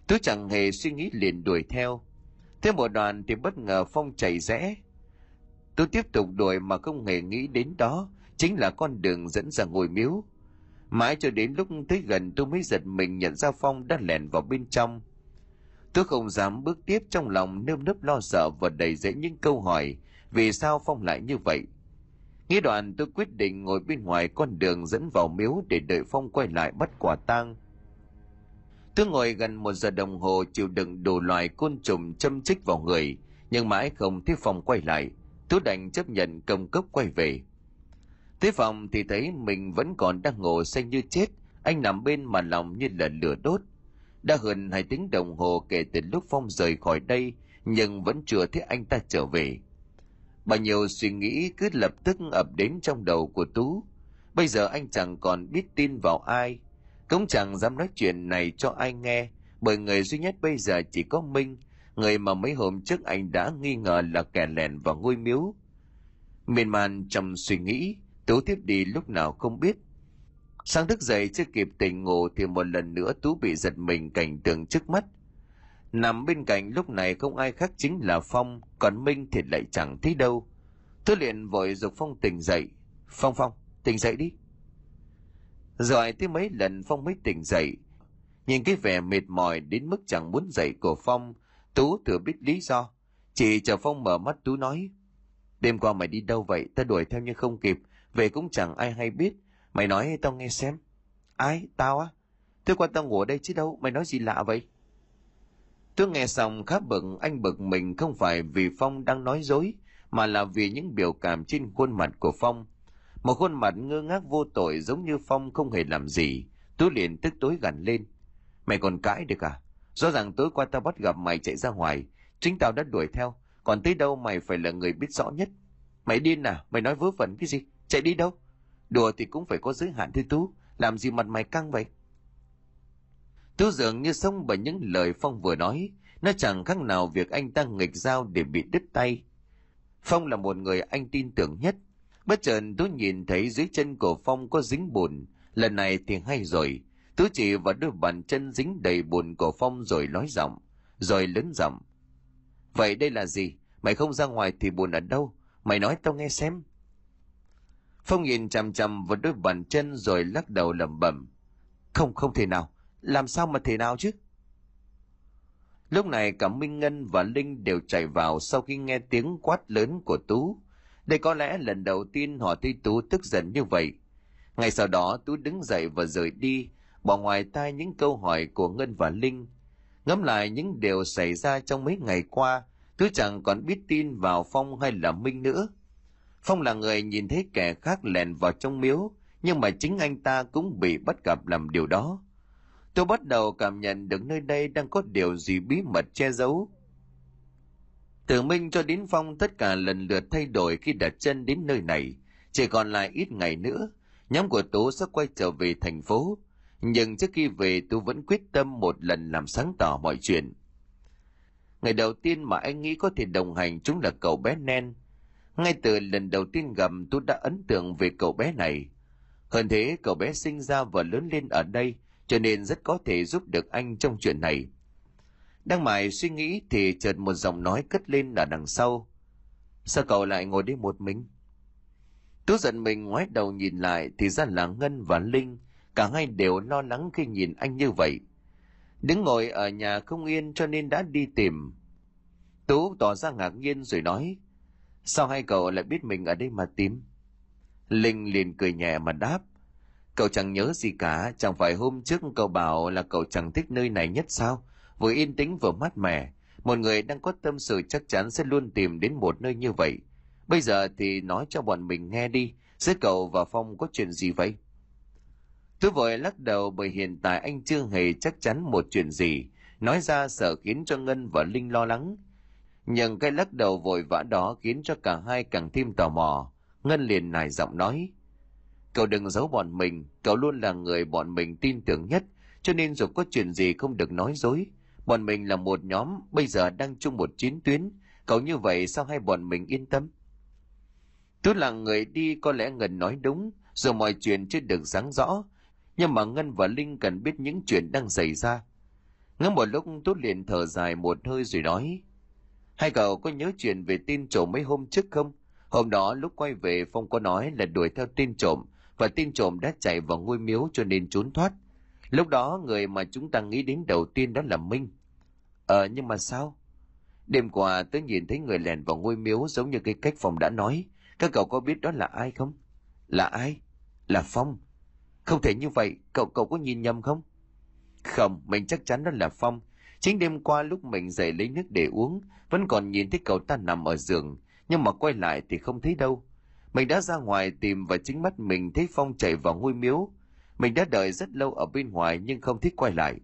Tú chẳng hề suy nghĩ liền đuổi theo. Thế một đoàn thì bất ngờ Phong chạy rẽ. Tú tiếp tục đuổi mà không hề nghĩ đến đó chính là con đường dẫn ra ngôi miếu. Mãi cho đến lúc tới gần tôi mới giật mình nhận ra Phong đã lẻn vào bên trong. Tôi không dám bước tiếp trong lòng nơm nớp lo sợ và đầy dẫy những câu hỏi vì sao Phong lại như vậy. Nghĩ đoạn tôi quyết định ngồi bên ngoài con đường dẫn vào miếu để đợi Phong quay lại bắt quả tang. Tôi ngồi gần một giờ đồng hồ chịu đựng đủ loài côn trùng châm chích vào người, nhưng mãi không thấy Phong quay lại. Tôi đành chấp nhận công cốc quay về. Tới phòng thì thấy mình vẫn còn đang ngồi xanh như chết, anh nằm bên mà lòng như là lửa đốt. Đã hơn hai tiếng đồng hồ kể từ lúc Phong rời khỏi đây, nhưng vẫn chưa thấy anh ta trở về. Bao nhiêu suy nghĩ cứ lập tức ập đến trong đầu của Tú. Bây giờ anh chẳng còn biết tin vào ai, cũng chẳng dám nói chuyện này cho ai nghe, bởi người duy nhất bây giờ chỉ có Minh, người mà mấy hôm trước anh đã nghi ngờ là kẻ lèn vào ngôi miếu. Miền man trong suy nghĩ, Tú tiếp đi lúc nào không biết. Sáng thức dậy chưa kịp tỉnh ngủ thì một lần nữa Tú bị giật mình cảnh tượng trước mắt. Nằm bên cạnh lúc này không ai khác chính là Phong, còn Minh thì lại chẳng thấy đâu. tú liền vội dục Phong tỉnh dậy. Phong Phong, tỉnh dậy đi. Rồi tới mấy lần Phong mới tỉnh dậy. Nhìn cái vẻ mệt mỏi đến mức chẳng muốn dậy của Phong, Tú thừa biết lý do. Chỉ chờ Phong mở mắt Tú nói. Đêm qua mày đi đâu vậy? Ta đuổi theo nhưng không kịp. Về cũng chẳng ai hay biết. Mày nói tao nghe xem. Ai? Tao á? Tôi qua tao ngủ ở đây chứ đâu. Mày nói gì lạ vậy? Tôi nghe xong khá bực, anh bực mình không phải vì Phong đang nói dối, mà là vì những biểu cảm trên khuôn mặt của Phong. Một khuôn mặt ngơ ngác vô tội giống như Phong không hề làm gì. tú liền tức tối gằn lên. Mày còn cãi được à? Rõ ràng tối qua tao bắt gặp mày chạy ra ngoài. Chính tao đã đuổi theo. Còn tới đâu mày phải là người biết rõ nhất. Mày điên à? Mày nói vớ vẩn cái gì? Chạy đi đâu? Đùa thì cũng phải có giới hạn thôi Tú. Làm gì mặt mày căng vậy? Tú dường như sống bởi những lời Phong vừa nói. Nó chẳng khác nào việc anh ta nghịch dao để bị đứt tay. Phong là một người anh tin tưởng nhất. Bất chợt Tú nhìn thấy dưới chân của Phong có dính bùn. Lần này thì hay rồi. Tú chỉ vào đôi bàn chân dính đầy bùn của Phong rồi nói giọng. Rồi lớn giọng. Vậy đây là gì? Mày không ra ngoài thì bùn ở đâu? Mày nói tao nghe xem. Phong nhìn chằm chằm vào đôi bàn chân rồi lắc đầu lẩm bẩm. Không, không thể nào. Làm sao mà thể nào chứ? Lúc này cả Minh Ngân và Linh đều chạy vào sau khi nghe tiếng quát lớn của Tú. Đây có lẽ lần đầu tiên họ thấy Tú tức giận như vậy. Ngay sau đó Tú đứng dậy và rời đi, bỏ ngoài tai những câu hỏi của Ngân và Linh. Ngẫm lại những điều xảy ra trong mấy ngày qua, Tú chẳng còn biết tin vào Phong hay là Minh nữa. Phong là người nhìn thấy kẻ khác lèn vào trong miếu, nhưng mà chính anh ta cũng bị bắt gặp làm điều đó. Tôi bắt đầu cảm nhận được nơi đây đang có điều gì bí mật che giấu. Từ Minh cho đến Phong tất cả lần lượt thay đổi khi đặt chân đến nơi này. Chỉ còn lại ít ngày nữa, nhóm của Tú sẽ quay trở về thành phố. Nhưng trước khi về tôi vẫn quyết tâm một lần làm sáng tỏ mọi chuyện. Ngày đầu tiên mà anh nghĩ có thể đồng hành chúng là cậu bé Nen. Ngay từ lần đầu tiên gặp tôi đã ấn tượng về cậu bé này. Hơn thế cậu bé sinh ra và lớn lên ở đây cho nên rất có thể giúp được anh trong chuyện này. Đang mải suy nghĩ thì chợt một giọng nói cất lên ở đằng sau. Sao cậu lại ngồi đây một mình? Tú giận mình ngoái đầu nhìn lại thì ra là Ngân và Linh, cả hai đều lo lắng khi nhìn anh như vậy. Đứng ngồi ở nhà không yên cho nên đã đi tìm. Tú tỏ ra ngạc nhiên rồi nói, sao hai cậu lại biết mình ở đây mà tìm? Linh liền cười nhẹ mà đáp, Cậu chẳng nhớ gì cả, chẳng phải hôm trước cậu bảo là cậu chẳng thích nơi này nhất sao? Vừa yên tĩnh vừa mát mẻ. Một người đang có tâm sự chắc chắn sẽ luôn tìm đến một nơi như vậy. Bây giờ thì nói cho bọn mình nghe đi, giữa cậu và Phong có chuyện gì vậy? Tôi vội lắc đầu bởi hiện tại anh chưa hề chắc chắn một chuyện gì, nói ra sợ khiến cho Ngân và Linh lo lắng. Nhưng cái lắc đầu vội vã đó khiến cho cả hai càng thêm tò mò. Ngân liền nài giọng nói, Cậu đừng giấu bọn mình, cậu luôn là người bọn mình tin tưởng nhất, cho nên dù có chuyện gì không được nói dối. Bọn mình là một nhóm, bây giờ đang chung một chiến tuyến, cậu như vậy sao hai bọn mình yên tâm? Tú là người đi có lẽ ngần nói đúng, dù mọi chuyện chưa được sáng rõ, nhưng mà ngân và linh cần biết những chuyện đang xảy ra ngắm một lúc tú liền thở dài một hơi rồi nói hai cậu có nhớ chuyện về tin trộm mấy hôm trước không? Hôm đó lúc quay về, phong có nói là đuổi theo tin trộm và tin trộm đã chạy vào ngôi miếu cho nên trốn thoát. Lúc đó, người mà chúng ta nghĩ đến đầu tiên đó là minh. Ờ nhưng mà sao? Đêm qua, tớ nhìn thấy người lèn vào ngôi miếu giống như cái cách phong đã nói. Các cậu có biết đó là ai không? Là ai? Là phong. Không thể như vậy. Cậu cậu có nhìn nhầm không? Không, mình chắc chắn đó là phong chính đêm qua lúc mình dậy lấy nước để uống, vẫn còn nhìn thấy cậu ta nằm ở giường, nhưng mà quay lại thì không thấy đâu. Mình đã ra ngoài tìm và chính mắt mình thấy phong chạy vào ngôi miếu. Mình đã đợi rất lâu ở bên ngoài nhưng không thích quay lại.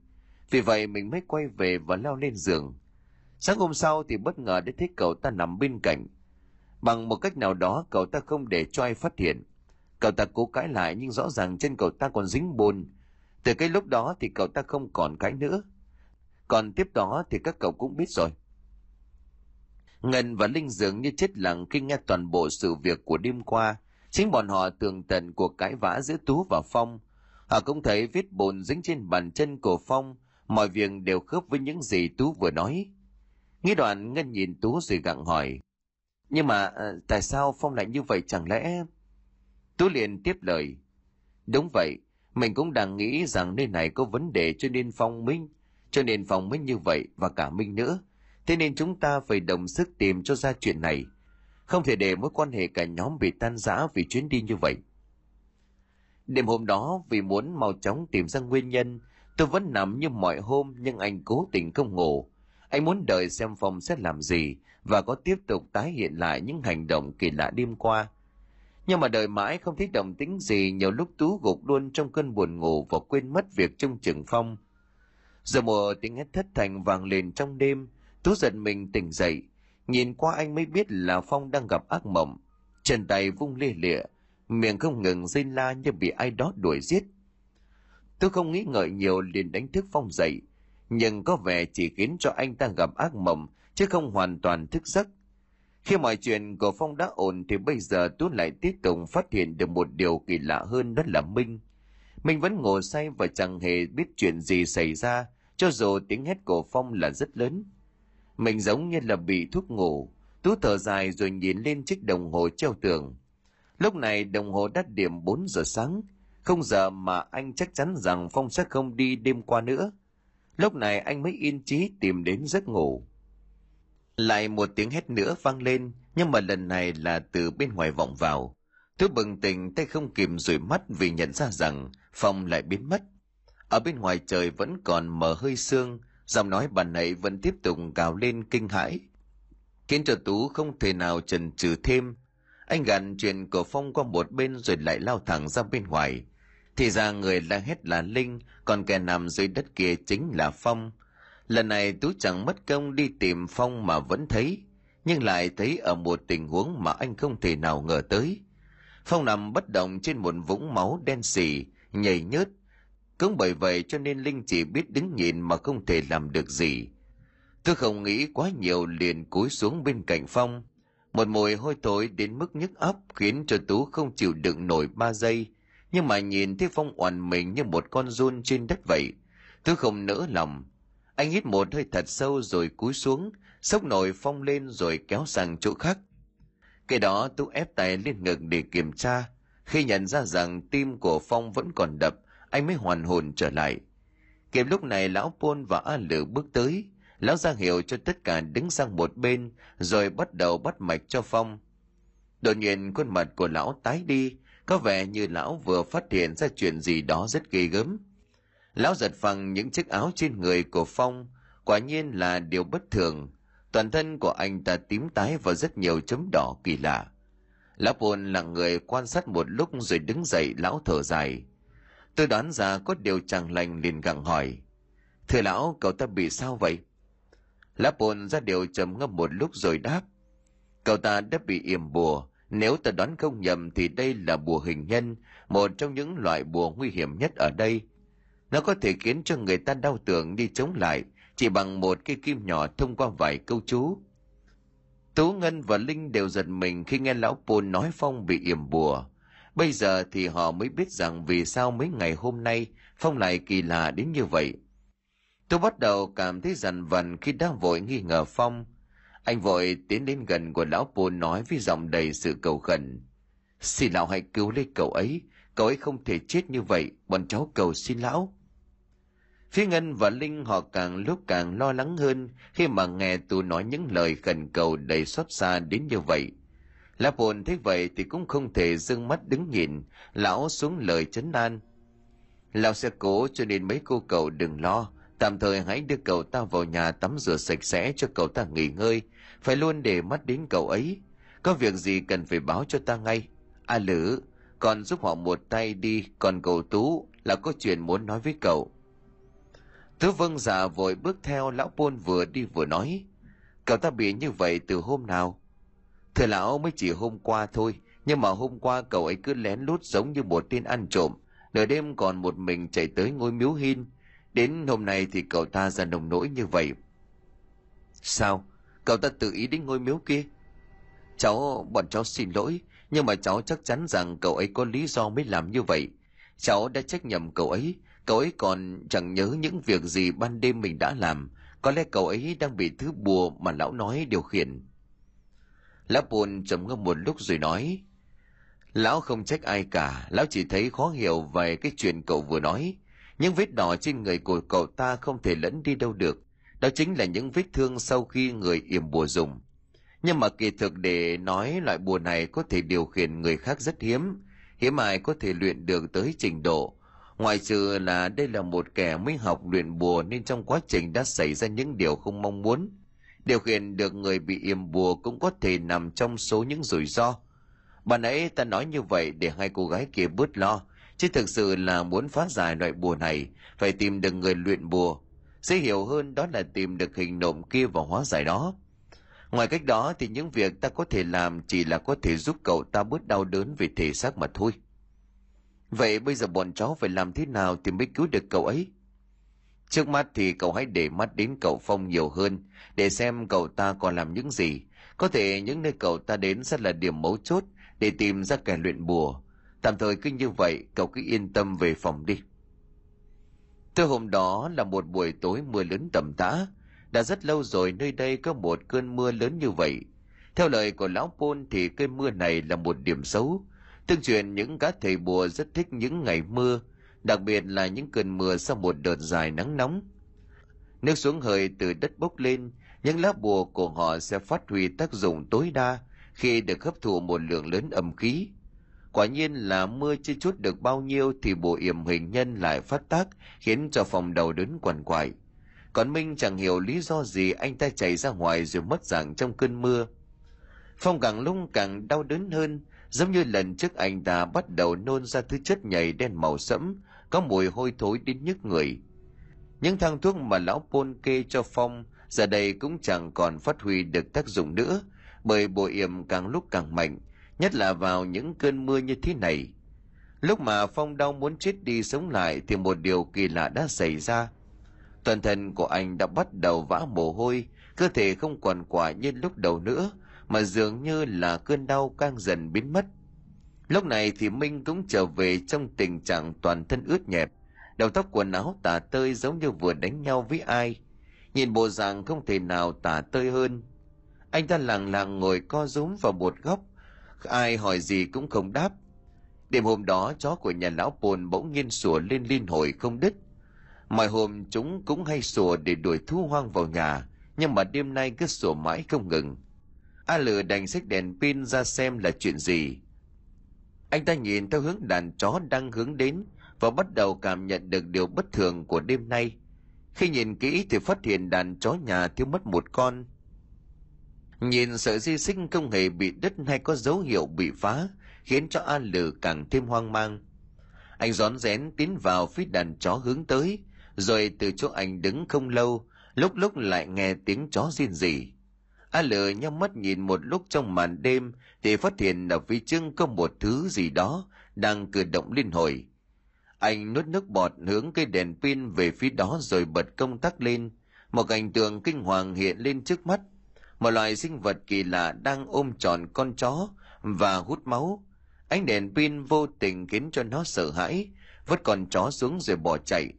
Vì vậy mình mới quay về và leo lên giường. Sáng hôm sau thì bất ngờ đã thấy cậu ta nằm bên cạnh. Bằng một cách nào đó, cậu ta không để cho ai phát hiện. Cậu ta cố cãi lại nhưng rõ ràng trên cậu ta còn dính bùn. Từ cái lúc đó thì cậu ta không còn cãi nữa còn tiếp đó thì các cậu cũng biết rồi. Ngân và linh dường như chết lặng khi nghe toàn bộ sự việc của đêm qua. Chính bọn họ tường tận cuộc cãi vã giữa tú và phong. Họ cũng thấy vết bồn dính trên bàn chân của phong. Mọi việc đều khớp với những gì tú vừa nói. Nghĩ đoạn, ngân nhìn tú rồi gặng hỏi. Nhưng mà ờ, tại sao phong lại như vậy chẳng lẽ? Tú liền tiếp lời. Đúng vậy, mình cũng đang nghĩ rằng nơi này có vấn đề cho nên phong minh cho nên phòng mới như vậy và cả minh nữa. Thế nên chúng ta phải đồng sức tìm cho ra chuyện này. Không thể để mối quan hệ cả nhóm bị tan rã vì chuyến đi như vậy. Đêm hôm đó, vì muốn mau chóng tìm ra nguyên nhân, tôi vẫn nằm như mọi hôm nhưng anh cố tình không ngủ. Anh muốn đợi xem phong sẽ làm gì và có tiếp tục tái hiện lại những hành động kỳ lạ đêm qua. Nhưng mà đợi mãi không thấy động tính gì, nhiều lúc tú gục luôn trong cơn buồn ngủ và quên mất việc trông chừng phong giờ một tiếng hét thất thành vang lên trong đêm tú giật mình tỉnh dậy. Nhìn qua anh mới biết là phong đang gặp ác mộng. Chân tay vung lia lịa miệng không ngừng rên la như bị ai đó đuổi giết. Tôi không nghĩ ngợi nhiều liền đánh thức phong dậy nhưng có vẻ chỉ khiến cho anh ta gặp ác mộng chứ không hoàn toàn thức giấc. Khi mọi chuyện của Phong đã ổn thì bây giờ Tú lại tiếp tục phát hiện được một điều kỳ lạ hơn đó là Minh. Minh vẫn ngồi say và chẳng hề biết chuyện gì xảy ra, cho dù tiếng hét của Phong là rất lớn. Mình giống như là bị thuốc ngủ, Tú thở dài rồi nhìn lên chiếc đồng hồ treo tường. Lúc này đồng hồ đắt điểm 4 giờ sáng, không giờ mà anh chắc chắn rằng Phong sẽ không đi đêm qua nữa. Lúc này anh mới yên trí tìm đến giấc ngủ. Lại một tiếng hét nữa vang lên, nhưng mà lần này là từ bên ngoài vọng vào. tú bừng tỉnh tay không kìm rủi mắt vì nhận ra rằng Phong lại biến mất. Ở bên ngoài trời vẫn còn mờ hơi sương, giọng nói bà nãy vẫn tiếp tục gào lên kinh hãi. Khiến cho Tú không thể nào chần chừ thêm. Anh gặn chuyện của Phong qua một bên rồi lại lao thẳng ra bên ngoài. Thì ra người la hét là Linh, còn kẻ nằm dưới đất kia chính là Phong. Lần này Tú chẳng mất công đi tìm Phong mà vẫn thấy, nhưng lại thấy ở một tình huống mà anh không thể nào ngờ tới. Phong nằm bất động trên một vũng máu đen sì, nhảy nhớt. Cũng bởi vậy cho nên Linh chỉ biết đứng nhìn mà không thể làm được gì. Tôi không nghĩ quá nhiều liền cúi xuống bên cạnh Phong. Một mùi hôi thối đến mức nhức óc khiến cho Tú không chịu đựng nổi ba giây. Nhưng mà nhìn thấy Phong oằn mình như một con run trên đất vậy. Tôi không nỡ lòng anh hít một hơi thật sâu rồi cúi xuống, sốc nổi phong lên rồi kéo sang chỗ khác. Cái đó tú ép tay lên ngực để kiểm tra. Khi nhận ra rằng tim của Phong vẫn còn đập, anh mới hoàn hồn trở lại. Kịp lúc này lão Pôn và A Lử bước tới, lão ra hiệu cho tất cả đứng sang một bên, rồi bắt đầu bắt mạch cho Phong. Đột nhiên khuôn mặt của lão tái đi, có vẻ như lão vừa phát hiện ra chuyện gì đó rất ghê gớm. Lão giật phăng những chiếc áo trên người của Phong, quả nhiên là điều bất thường. Toàn thân của anh ta tím tái và rất nhiều chấm đỏ kỳ lạ. Lão pôn là người quan sát một lúc rồi đứng dậy lão thở dài. Tôi đoán ra có điều chẳng lành liền gặng hỏi. Thưa lão, cậu ta bị sao vậy? Lão Bồn ra điều trầm ngâm một lúc rồi đáp. Cậu ta đã bị yểm bùa. Nếu ta đoán không nhầm thì đây là bùa hình nhân, một trong những loại bùa nguy hiểm nhất ở đây – nó có thể khiến cho người ta đau tưởng đi chống lại chỉ bằng một cây kim nhỏ thông qua vài câu chú. Tú Ngân và Linh đều giật mình khi nghe lão Pôn nói Phong bị yểm bùa. Bây giờ thì họ mới biết rằng vì sao mấy ngày hôm nay Phong lại kỳ lạ đến như vậy. Tôi bắt đầu cảm thấy dằn vần khi đang vội nghi ngờ Phong. Anh vội tiến đến gần của lão Pô nói với giọng đầy sự cầu khẩn. Xin lão hãy cứu lấy cậu ấy, cậu ấy không thể chết như vậy, bọn cháu cầu xin lão. Phía Ngân và Linh họ càng lúc càng lo lắng hơn khi mà nghe tôi nói những lời khẩn cầu đầy xót xa đến như vậy. Lã bồn thấy vậy thì cũng không thể dưng mắt đứng nhìn, lão xuống lời chấn an. Lão sẽ cố cho nên mấy cô cậu đừng lo, tạm thời hãy đưa cậu ta vào nhà tắm rửa sạch sẽ cho cậu ta nghỉ ngơi, phải luôn để mắt đến cậu ấy. Có việc gì cần phải báo cho ta ngay. A Lữ, còn giúp họ một tay đi, còn cậu Tú là có chuyện muốn nói với cậu. Tứ vâng giả vội bước theo lão Pôn vừa đi vừa nói. Cậu ta bị như vậy từ hôm nào? Thưa lão mới chỉ hôm qua thôi, nhưng mà hôm qua cậu ấy cứ lén lút giống như một tên ăn trộm, nửa đêm còn một mình chạy tới ngôi miếu hin. Đến hôm nay thì cậu ta ra nồng nỗi như vậy. Sao? Cậu ta tự ý đến ngôi miếu kia? Cháu, bọn cháu xin lỗi, nhưng mà cháu chắc chắn rằng cậu ấy có lý do mới làm như vậy. Cháu đã trách nhầm cậu ấy, cậu ấy còn chẳng nhớ những việc gì ban đêm mình đã làm. Có lẽ cậu ấy đang bị thứ bùa mà lão nói điều khiển. Lão buồn trầm ngâm một lúc rồi nói. Lão không trách ai cả, lão chỉ thấy khó hiểu về cái chuyện cậu vừa nói. Những vết đỏ trên người của cậu ta không thể lẫn đi đâu được. Đó chính là những vết thương sau khi người yểm bùa dùng. Nhưng mà kỳ thực để nói loại bùa này có thể điều khiển người khác rất hiếm, hiếm ai có thể luyện được tới trình độ. Ngoài trừ là đây là một kẻ mới học luyện bùa nên trong quá trình đã xảy ra những điều không mong muốn. Điều khiển được người bị yểm bùa cũng có thể nằm trong số những rủi ro. Bà nãy ta nói như vậy để hai cô gái kia bớt lo, chứ thực sự là muốn phá giải loại bùa này, phải tìm được người luyện bùa. Dễ hiểu hơn đó là tìm được hình nộm kia và hóa giải đó. Ngoài cách đó thì những việc ta có thể làm chỉ là có thể giúp cậu ta bớt đau đớn về thể xác mà thôi. Vậy bây giờ bọn cháu phải làm thế nào thì mới cứu được cậu ấy? Trước mắt thì cậu hãy để mắt đến cậu Phong nhiều hơn, để xem cậu ta còn làm những gì. Có thể những nơi cậu ta đến sẽ là điểm mấu chốt để tìm ra kẻ luyện bùa. Tạm thời cứ như vậy, cậu cứ yên tâm về phòng đi. Từ hôm đó là một buổi tối mưa lớn tầm tã. Đã rất lâu rồi nơi đây có một cơn mưa lớn như vậy. Theo lời của lão Pôn thì cơn mưa này là một điểm xấu. Tương truyền những cá thầy bùa rất thích những ngày mưa, đặc biệt là những cơn mưa sau một đợt dài nắng nóng. Nước xuống hơi từ đất bốc lên, những lá bùa của họ sẽ phát huy tác dụng tối đa khi được hấp thụ một lượng lớn âm khí. Quả nhiên là mưa chưa chút được bao nhiêu thì bộ yểm hình nhân lại phát tác khiến cho phòng đầu đớn quằn quại. Còn Minh chẳng hiểu lý do gì anh ta chạy ra ngoài rồi mất dạng trong cơn mưa. Phong càng lung càng đau đớn hơn, giống như lần trước anh ta bắt đầu nôn ra thứ chất nhầy đen màu sẫm, có mùi hôi thối đến nhức người. Những thang thuốc mà lão Pôn kê cho Phong giờ đây cũng chẳng còn phát huy được tác dụng nữa, bởi bộ yểm càng lúc càng mạnh, nhất là vào những cơn mưa như thế này. Lúc mà Phong đau muốn chết đi sống lại thì một điều kỳ lạ đã xảy ra. Toàn thân của anh đã bắt đầu vã mồ hôi, cơ thể không còn quả như lúc đầu nữa, mà dường như là cơn đau càng dần biến mất. Lúc này thì Minh cũng trở về trong tình trạng toàn thân ướt nhẹp, đầu tóc quần áo tả tơi giống như vừa đánh nhau với ai. Nhìn bộ dạng không thể nào tả tơi hơn. Anh ta lặng lặng ngồi co rúm vào một góc, ai hỏi gì cũng không đáp. Đêm hôm đó chó của nhà lão Pồn bỗng nhiên sủa lên liên hồi không đứt. Mọi hôm chúng cũng hay sủa để đuổi thú hoang vào nhà, nhưng mà đêm nay cứ sủa mãi không ngừng. A Lử đành xách đèn pin ra xem là chuyện gì. Anh ta nhìn theo hướng đàn chó đang hướng đến và bắt đầu cảm nhận được điều bất thường của đêm nay. Khi nhìn kỹ thì phát hiện đàn chó nhà thiếu mất một con. Nhìn sợi di sinh không hề bị đứt hay có dấu hiệu bị phá, khiến cho A Lử càng thêm hoang mang. Anh rón rén tiến vào phía đàn chó hướng tới, rồi từ chỗ anh đứng không lâu, lúc lúc lại nghe tiếng chó rên rỉ. A lờ nhắm mắt nhìn một lúc trong màn đêm thì phát hiện ở phía trước có một thứ gì đó đang cử động liên hồi. Anh nuốt nước bọt hướng cây đèn pin về phía đó rồi bật công tắc lên. Một cảnh tượng kinh hoàng hiện lên trước mắt. Một loài sinh vật kỳ lạ đang ôm tròn con chó và hút máu. ánh đèn pin vô tình khiến cho nó sợ hãi, vứt con chó xuống rồi bỏ chạy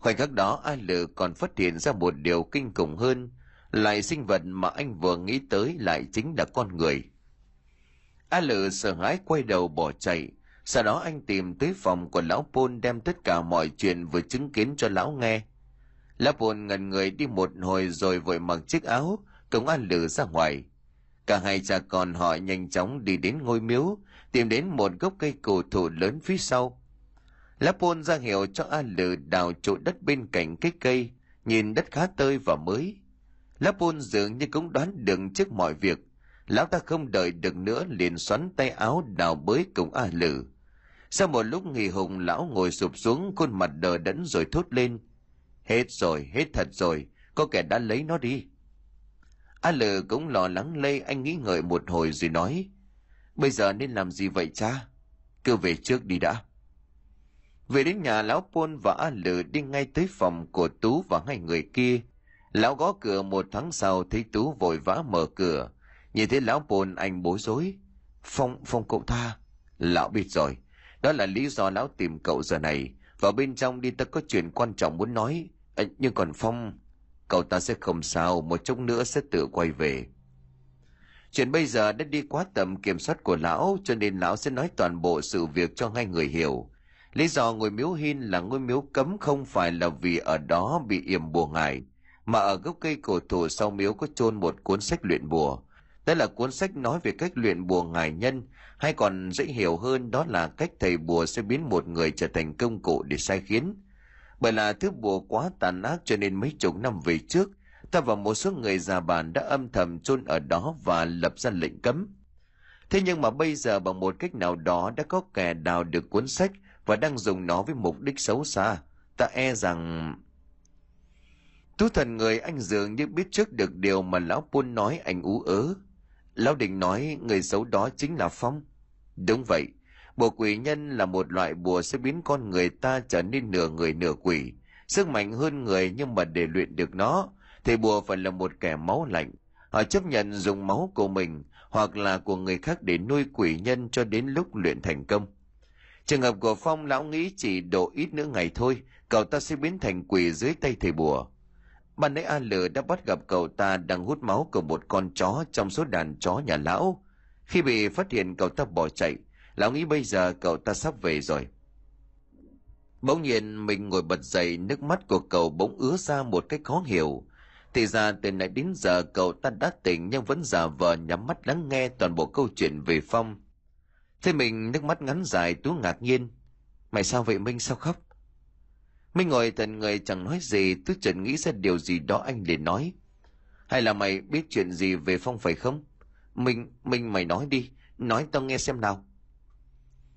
khoảnh khắc đó, a lự còn phát hiện ra một điều kinh khủng hơn lại sinh vật mà anh vừa nghĩ tới lại chính là con người. A lự sợ hãi quay đầu bỏ chạy. Sau đó anh tìm tới phòng của lão pôn đem tất cả mọi chuyện vừa chứng kiến cho lão nghe. Lão pôn ngần người đi một hồi rồi vội mặc chiếc áo, cùng a lự ra ngoài. Cả hai cha con họ nhanh chóng đi đến ngôi miếu, tìm đến một gốc cây cổ thụ lớn phía sau. Lá pôn ra hiệu cho a lự đào chỗ đất bên cạnh cái cây, nhìn đất khá tơi và mới lá pôn dường như cũng đoán được trước mọi việc. Lão ta không đợi được nữa liền xoắn tay áo đào bới cùng a lử. sau một lúc nghỉ hùng, lão ngồi sụp xuống, khuôn mặt đờ đẫn rồi thốt lên. Hết rồi, hết thật rồi, có kẻ đã lấy nó đi. A lử cũng lo lắng lây, anh nghĩ ngợi một hồi rồi nói. Bây giờ nên làm gì vậy cha? Cứ về trước đi đã. Về đến nhà, lão pôn và a lử đi ngay tới phòng của tú và hai người kia lão gõ cửa một tháng sau thấy tú vội vã mở cửa. Nhìn thấy lão bồn anh bối rối. Phong phong cậu tha lão biết rồi. Đó là lý do lão tìm cậu giờ này. Vào bên trong đi ta có chuyện quan trọng muốn nói. À, nhưng còn phong cậu ta sẽ không sao. Một chút nữa sẽ tự quay về. Chuyện bây giờ đã đi quá tầm kiểm soát của lão cho nên lão sẽ nói toàn bộ sự việc cho hai người hiểu. Lý do ngôi miếu hin là ngôi miếu cấm không phải là vì ở đó bị yểm bùa ngải mà ở gốc cây cổ thụ sau miếu có chôn một cuốn sách luyện bùa. Đó là cuốn sách nói về cách luyện bùa ngải nhân. Hay còn dễ hiểu hơn, đó là cách thầy bùa sẽ biến một người trở thành công cụ để sai khiến. Bởi là thứ bùa quá tàn ác cho nên mấy chục năm về trước, ta và một số người già bản đã âm thầm chôn ở đó và lập ra lệnh cấm. Thế nhưng mà bây giờ bằng một cách nào đó đã có kẻ đào được cuốn sách và đang dùng nó với mục đích xấu xa. Ta e rằng tú thần người anh dường như biết trước được điều mà lão pôn nói anh ú ớ lão định nói người xấu đó chính là phong đúng vậy Bùa quỷ nhân là một loại bùa sẽ biến con người ta trở nên nửa người nửa quỷ. Sức mạnh hơn người nhưng mà để luyện được nó, thì bùa phải là một kẻ máu lạnh. Họ chấp nhận dùng máu của mình hoặc là của người khác để nuôi quỷ nhân cho đến lúc luyện thành công. Trường hợp của Phong lão nghĩ chỉ độ ít nữa ngày thôi, cậu ta sẽ biến thành quỷ dưới tay thầy bùa. Ban nãy A Lử đã bắt gặp cậu ta đang hút máu của một con chó trong số đàn chó nhà lão. Khi bị phát hiện cậu ta bỏ chạy, Lão nghĩ bây giờ cậu ta sắp về rồi. Bỗng nhiên mình ngồi bật dậy nước mắt của cậu bỗng ứa ra một cách khó hiểu. Thì ra từ nãy đến giờ cậu ta đã tỉnh nhưng vẫn giả vờ nhắm mắt lắng nghe toàn bộ câu chuyện về Phong. Thế mình nước mắt ngắn dài tú ngạc nhiên. Mày sao vậy Minh sao khóc? Minh ngồi tận người chẳng nói gì tôi chợt nghĩ ra điều gì đó anh để nói. Hay là mày biết chuyện gì về Phong phải không? Minh, Minh mày nói đi, nói tao nghe xem nào.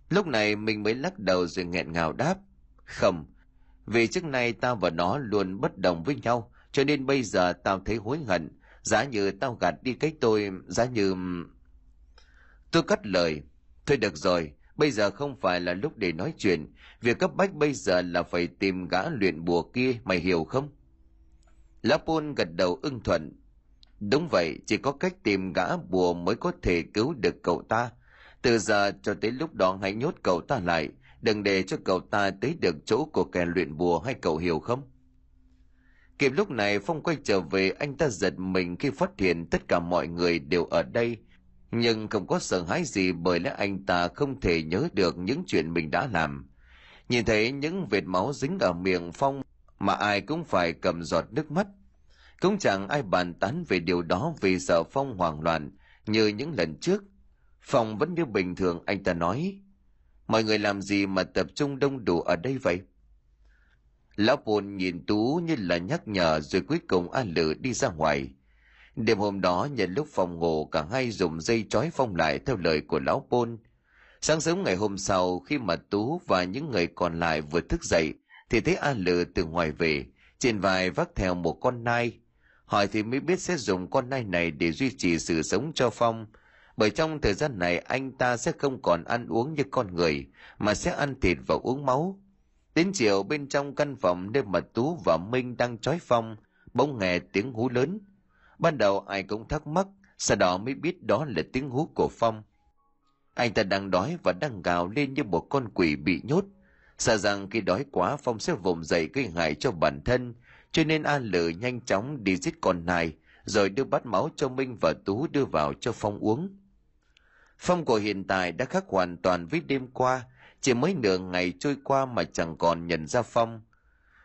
Lúc này mình mới lắc đầu rồi nghẹn ngào đáp. Không, vì trước nay tao và nó luôn bất đồng với nhau, cho nên bây giờ tao thấy hối hận. Giá như tao gạt đi cái tôi, giá như... Tôi cắt lời. Thôi được rồi, bây giờ không phải là lúc để nói chuyện. Việc cấp bách bây giờ là phải tìm gã luyện bùa kia, mày hiểu không? Lapun gật đầu ưng thuận. Đúng vậy, chỉ có cách tìm gã bùa mới có thể cứu được cậu ta từ giờ cho tới lúc đó hãy nhốt cậu ta lại, đừng để cho cậu ta tới được chỗ của kẻ luyện bùa hay cậu hiểu không? Kịp lúc này Phong quay trở về anh ta giật mình khi phát hiện tất cả mọi người đều ở đây, nhưng không có sợ hãi gì bởi lẽ anh ta không thể nhớ được những chuyện mình đã làm. Nhìn thấy những vệt máu dính ở miệng Phong mà ai cũng phải cầm giọt nước mắt. Cũng chẳng ai bàn tán về điều đó vì sợ Phong hoảng loạn như những lần trước phong vẫn như bình thường, anh ta nói. Mọi người làm gì mà tập trung đông đủ ở đây vậy? Lão Pôn nhìn Tú như là nhắc nhở rồi cuối cùng A Lử đi ra ngoài. Đêm hôm đó nhận lúc phòng ngủ cả hai dùng dây trói Phong lại theo lời của Lão Pôn. Sáng sớm ngày hôm sau khi mà Tú và những người còn lại vừa thức dậy thì thấy A Lử từ ngoài về, trên vai vác theo một con nai. Hỏi thì mới biết sẽ dùng con nai này để duy trì sự sống cho Phong – bởi trong thời gian này anh ta sẽ không còn ăn uống như con người mà sẽ ăn thịt và uống máu đến chiều bên trong căn phòng nơi mà tú và minh đang trói phong bỗng nghe tiếng hú lớn ban đầu ai cũng thắc mắc sau đó mới biết đó là tiếng hú của phong Anh ta đang đói và đang gào lên như một con quỷ bị nhốt. Sợ rằng khi đói quá Phong sẽ vùng dậy gây hại cho bản thân, cho nên A Lử nhanh chóng đi giết con này rồi đưa bát máu cho Minh và Tú đưa vào cho Phong uống. Phong của hiện tại đã khác hoàn toàn với đêm qua, chỉ mới nửa ngày trôi qua mà chẳng còn nhận ra Phong.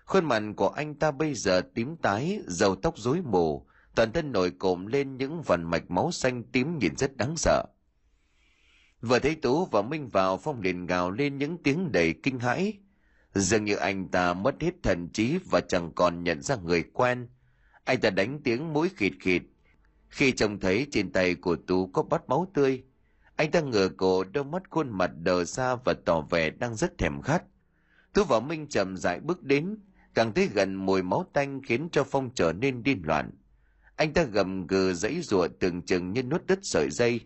Khuôn mặt của anh ta bây giờ tím tái, dầu tóc rối mù, toàn thân nổi cộm lên những vần mạch máu xanh tím nhìn rất đáng sợ. Vừa thấy Tú và Minh vào Phong liền gào lên những tiếng đầy kinh hãi. Dường như anh ta mất hết thần trí và chẳng còn nhận ra người quen. Anh ta đánh tiếng mũi khịt khịt. Khi trông thấy trên tay của Tú có bát máu tươi, anh ta ngửa cổ đôi mắt khuôn mặt đờ ra và tỏ vẻ đang rất thèm khát. Tú và Minh chậm rãi bước đến, càng thấy gần mùi máu tanh khiến cho Phong trở nên điên loạn. Anh ta gầm gừ dãy rụa tưởng chừng như nuốt đứt sợi dây.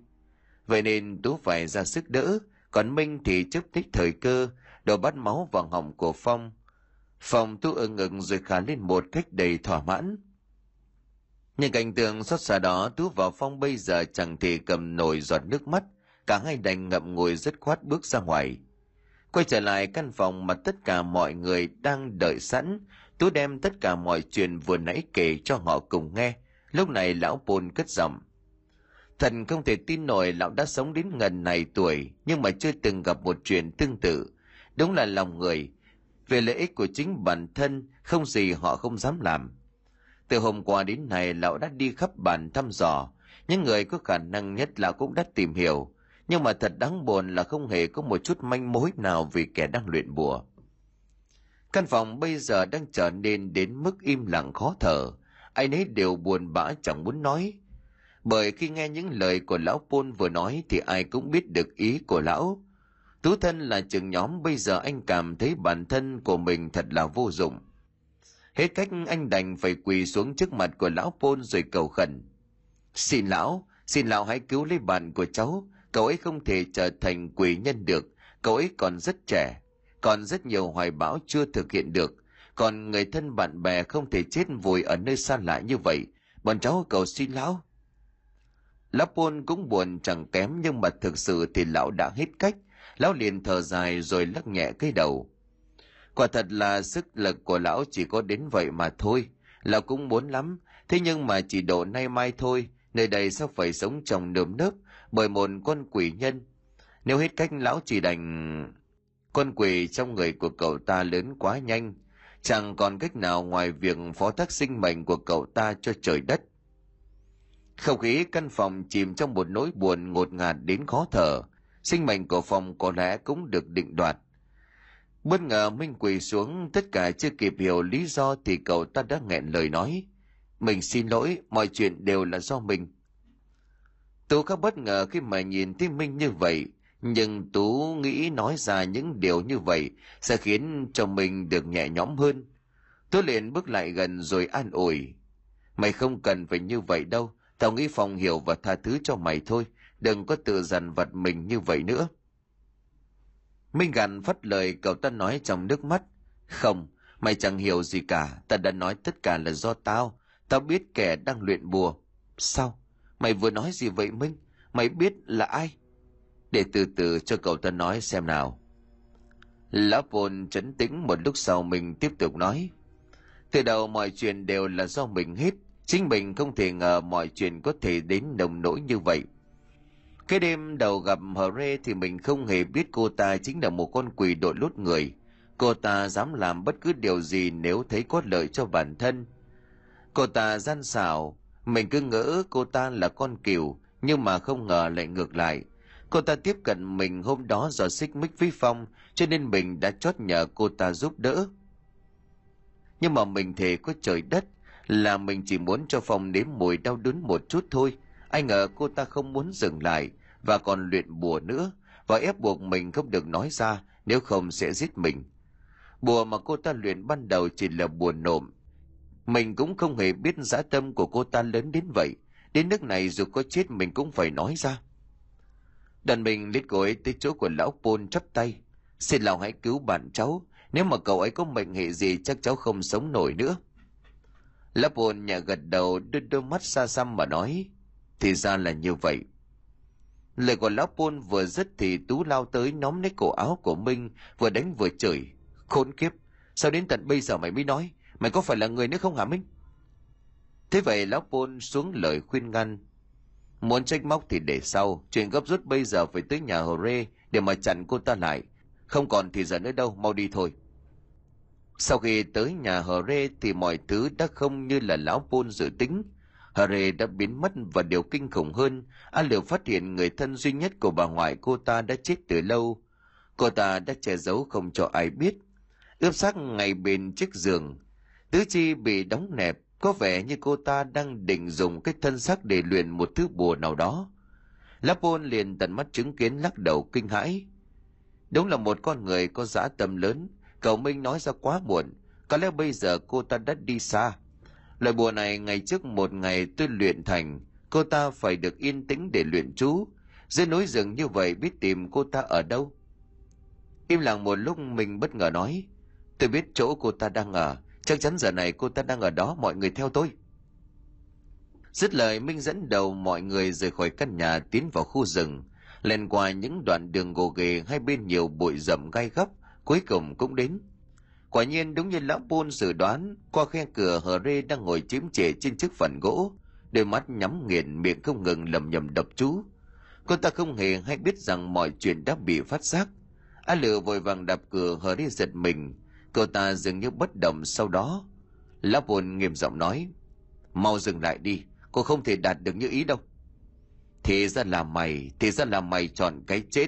Vậy nên Tú phải ra sức đỡ, còn Minh thì chấp thích thời cơ, đổ bắt máu vào họng của Phong. Phong Tú ưng ưng rồi khả lên một cách đầy thỏa mãn. những cảnh tượng xót xa đó, Tú vào Phong bây giờ chẳng thể cầm nổi giọt nước mắt, cả hai đành ngậm ngùi dứt khoát bước ra ngoài. Quay trở lại căn phòng mà tất cả mọi người đang đợi sẵn, Tú đem tất cả mọi chuyện vừa nãy kể cho họ cùng nghe. Lúc này lão Pôn cất giọng. Thần không thể tin nổi lão đã sống đến ngần này tuổi, nhưng mà chưa từng gặp một chuyện tương tự. Đúng là lòng người. Về lợi ích của chính bản thân, không gì họ không dám làm. Từ hôm qua đến nay, lão đã đi khắp bản thăm dò. Những người có khả năng nhất lão cũng đã tìm hiểu. Nhưng mà thật đáng buồn là không hề có một chút manh mối nào vì kẻ đang luyện bùa. Căn phòng bây giờ đang trở nên đến mức im lặng khó thở. Ai nấy đều buồn bã chẳng muốn nói. Bởi khi nghe những lời của lão Pôn vừa nói thì ai cũng biết được ý của lão. Tú thân là trường nhóm bây giờ anh cảm thấy bản thân của mình thật là vô dụng. Hết cách anh đành phải quỳ xuống trước mặt của lão Pôn rồi cầu khẩn. Xin lão, xin lão hãy cứu lấy bạn của cháu. Cậu ấy không thể trở thành quỷ nhân được. Cậu ấy còn rất trẻ. Còn rất nhiều hoài bão chưa thực hiện được. Còn người thân bạn bè không thể chết vùi ở nơi xa lạ như vậy. Bọn cháu cầu xin lão. Lão Pôn cũng buồn chẳng kém nhưng mà thực sự thì lão đã hết cách. Lão liền thở dài rồi lắc nhẹ cái đầu. Quả thật là sức lực của lão chỉ có đến vậy mà thôi. Lão cũng muốn lắm, thế nhưng mà chỉ độ nay mai thôi, nơi đây sao phải sống trong nơm nớp bởi một con quỷ nhân. Nếu hết cách lão chỉ đành... Con quỷ trong người của cậu ta lớn quá nhanh, chẳng còn cách nào ngoài việc phó thác sinh mệnh của cậu ta cho trời đất. Không khí căn phòng chìm trong một nỗi buồn ngột ngạt đến khó thở, sinh mệnh của phòng có lẽ cũng được định đoạt. Bất ngờ Minh quỳ xuống, tất cả chưa kịp hiểu lý do thì cậu ta đã nghẹn lời nói. Mình xin lỗi, mọi chuyện đều là do mình. Tú khá bất ngờ khi mà nhìn thấy Minh như vậy, nhưng Tú nghĩ nói ra những điều như vậy sẽ khiến cho mình được nhẹ nhõm hơn. Tú liền bước lại gần rồi an ủi. Mày không cần phải như vậy đâu, tao nghĩ phòng hiểu và tha thứ cho mày thôi, đừng có tự dằn vặt mình như vậy nữa. Minh gằn phát lời cậu ta nói trong nước mắt. Không, mày chẳng hiểu gì cả, ta đã nói tất cả là do tao, tao biết kẻ đang luyện bùa. Sao? Mày vừa nói gì vậy Minh? Mày biết là ai? Để từ từ cho cậu ta nói xem nào. Lão Pôn chấn tĩnh một lúc sau mình tiếp tục nói. Từ đầu mọi chuyện đều là do mình hết. Chính mình không thể ngờ mọi chuyện có thể đến nồng nỗi như vậy. Cái đêm đầu gặp Hờ Rê thì mình không hề biết cô ta chính là một con quỷ đội lốt người. Cô ta dám làm bất cứ điều gì nếu thấy có lợi cho bản thân. Cô ta gian xảo, mình cứ ngỡ cô ta là con cừu, nhưng mà không ngờ lại ngược lại. Cô ta tiếp cận mình hôm đó do xích mích với Phong, cho nên mình đã chót nhờ cô ta giúp đỡ. Nhưng mà mình thề có trời đất, là mình chỉ muốn cho Phong nếm mùi đau đớn một chút thôi. Ai ngờ cô ta không muốn dừng lại, và còn luyện bùa nữa, và ép buộc mình không được nói ra, nếu không sẽ giết mình. Bùa mà cô ta luyện ban đầu chỉ là bùa nộm. Mình cũng không hề biết dã tâm của cô ta lớn đến vậy. Đến nước này dù có chết mình cũng phải nói ra. Đoàn mình lít ấy tới chỗ của lão Pôn chắp tay. Xin lão hãy cứu bạn cháu. Nếu mà cậu ấy có mệnh hệ gì chắc cháu không sống nổi nữa. Lão Pôn nhà gật đầu đưa đôi mắt xa xăm mà nói. Thì ra là như vậy. lời của lão Pôn vừa dứt thì Tú lao tới nóm lấy cổ áo của Minh, vừa đánh vừa chửi. Khốn kiếp, sao đến tận bây giờ mày mới nói? Mày có phải là người nữa không hả Minh? Thế vậy lão Pôn xuống lời khuyên ngăn. Muốn trách móc thì để sau, chuyện gấp rút bây giờ phải tới nhà Hồ Rê để mà chặn cô ta lại. Không còn thì giờ nữa đâu, mau đi thôi. Sau khi tới nhà Hờ Rê thì mọi thứ đã không như là lão Pôn dự tính. Hờ Rê đã biến mất và điều kinh khủng hơn, A Liều phát hiện người thân duy nhất của bà ngoại cô ta đã chết từ lâu. Cô ta đã che giấu không cho ai biết. Ướp xác ngày bên chiếc giường. Tứ chi bị đóng nẹp, có vẻ như cô ta đang định dùng cái thân xác để luyện một thứ bùa nào đó. Lapone liền tận mắt chứng kiến lắc đầu kinh hãi. Đúng là một con người có dã tâm lớn, Cậu Minh nói ra quá muộn, có lẽ bây giờ cô ta đã đi xa. Lời bùa này ngày trước một ngày tôi luyện thành, cô ta phải được yên tĩnh để luyện chú. Dưới núi rừng như vậy biết tìm cô ta ở đâu? Im lặng một lúc mình bất ngờ nói, tôi biết chỗ cô ta đang ở, chắc chắn giờ này cô ta đang ở đó, mọi người theo tôi. Dứt lời Minh dẫn đầu mọi người rời khỏi căn nhà tiến vào khu rừng, lên qua những đoạn đường gồ ghề hai bên nhiều bụi rậm gai góc, cuối cùng cũng đến. Quả nhiên đúng như lão buôn dự đoán, qua khe cửa hờ rê đang ngồi chiếm trệ trên chiếc phần gỗ, đôi mắt nhắm nghiền miệng không ngừng lầm nhầm đập chú. Cô ta không hề hay biết rằng mọi chuyện đã bị phát giác. A Lừa vội vàng đạp cửa hờ rê giật mình, cô ta dường như bất động sau đó. Lão Pôn nghiêm giọng nói, mau dừng lại đi, cô không thể đạt được như ý đâu. Thì ra là mày, thì ra là mày chọn cái chết.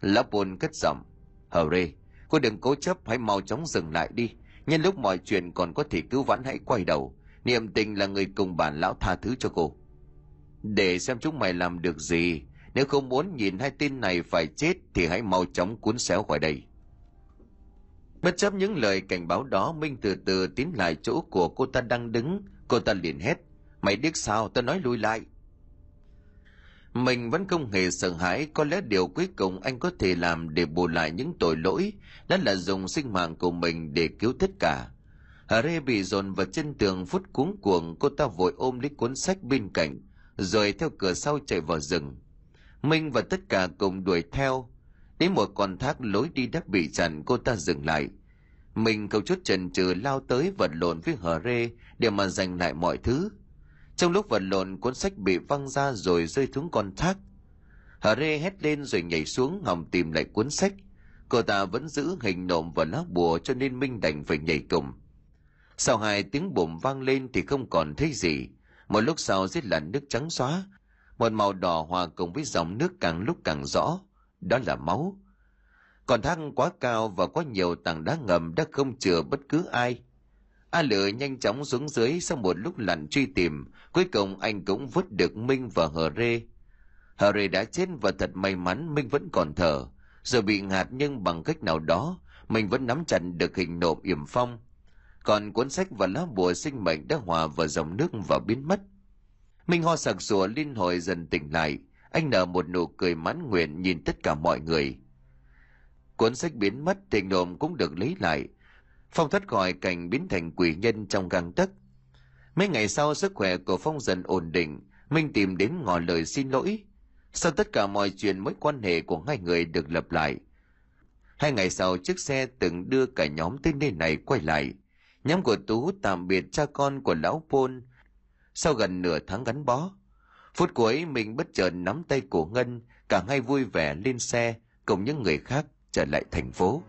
Lão Pôn cất giọng, Hờ rê, cô đừng cố chấp hãy mau chóng dừng lại đi. Nhân lúc mọi chuyện còn có thể cứu vãn hãy quay đầu. Niệm tình là người cùng bản lão tha thứ cho cô. Để xem chúng mày làm được gì. Nếu không muốn nhìn hai tin này phải chết thì hãy mau chóng cuốn xéo khỏi đây. Bất chấp những lời cảnh báo đó, Minh từ từ tiến lại chỗ của cô ta đang đứng. Cô ta liền hét. Mày điếc sao, tao nói lui lại. Mình vẫn không hề sợ hãi, có lẽ điều cuối cùng anh có thể làm để bù lại những tội lỗi, đó là dùng sinh mạng của mình để cứu tất cả. Hà Rê bị dồn vào chân tường phút cuống cuồng, cô ta vội ôm lấy cuốn sách bên cạnh, rồi theo cửa sau chạy vào rừng. Minh và tất cả cùng đuổi theo. Đến một con thác lối đi đã bị chặn, cô ta dừng lại. Mình cầu chút trần trừ lao tới vật lộn với Hờ Rê để mà giành lại mọi thứ. Trong lúc vật lộn cuốn sách bị văng ra rồi rơi xuống con thác. Hờ Rê hét lên rồi nhảy xuống hòng tìm lại cuốn sách. Cô ta vẫn giữ hình nộm và lá bùa cho nên Minh đành phải nhảy cùng. Sau hai tiếng bùm vang lên thì không còn thấy gì. Một lúc sau dưới làn nước trắng xóa. Một màu đỏ hòa cùng với dòng nước càng lúc càng rõ. Đó là máu. Còn thang quá cao và có nhiều tảng đá ngầm đã không chừa bất cứ ai. A Lửa nhanh chóng xuống dưới sau một lúc lặn truy tìm, cuối cùng anh cũng vứt được Minh và Hờ Rê. Hờ Rê đã chết và thật may mắn Minh vẫn còn thở, giờ bị ngạt nhưng bằng cách nào đó, mình vẫn nắm chặt được hình nộm yểm phong. Còn cuốn sách và lá bùa sinh mệnh đã hòa vào dòng nước và biến mất. Minh ho sặc sủa linh hồi dần tỉnh lại, anh nở một nụ cười mãn nguyện nhìn tất cả mọi người. Cuốn sách biến mất, tiền nộm cũng được lấy lại, Phong thoát khỏi cảnh biến thành quỷ nhân trong găng tấc. Mấy ngày sau sức khỏe của Phong dần ổn định, Minh tìm đến ngỏ lời xin lỗi. Sau tất cả mọi chuyện mối quan hệ của hai người được lập lại. Hai ngày sau chiếc xe từng đưa cả nhóm tới nơi này quay lại. Nhóm của Tú tạm biệt cha con của lão Pôn. Sau gần nửa tháng gắn bó, phút cuối mình bất chợt nắm tay của Ngân, cả hai vui vẻ lên xe cùng những người khác trở lại thành phố.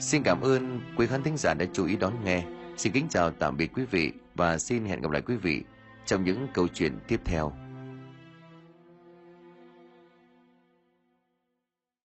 Xin cảm ơn quý khán thính giả đã chú ý đón nghe. Xin kính chào tạm biệt quý vị và xin hẹn gặp lại quý vị trong những câu chuyện tiếp theo.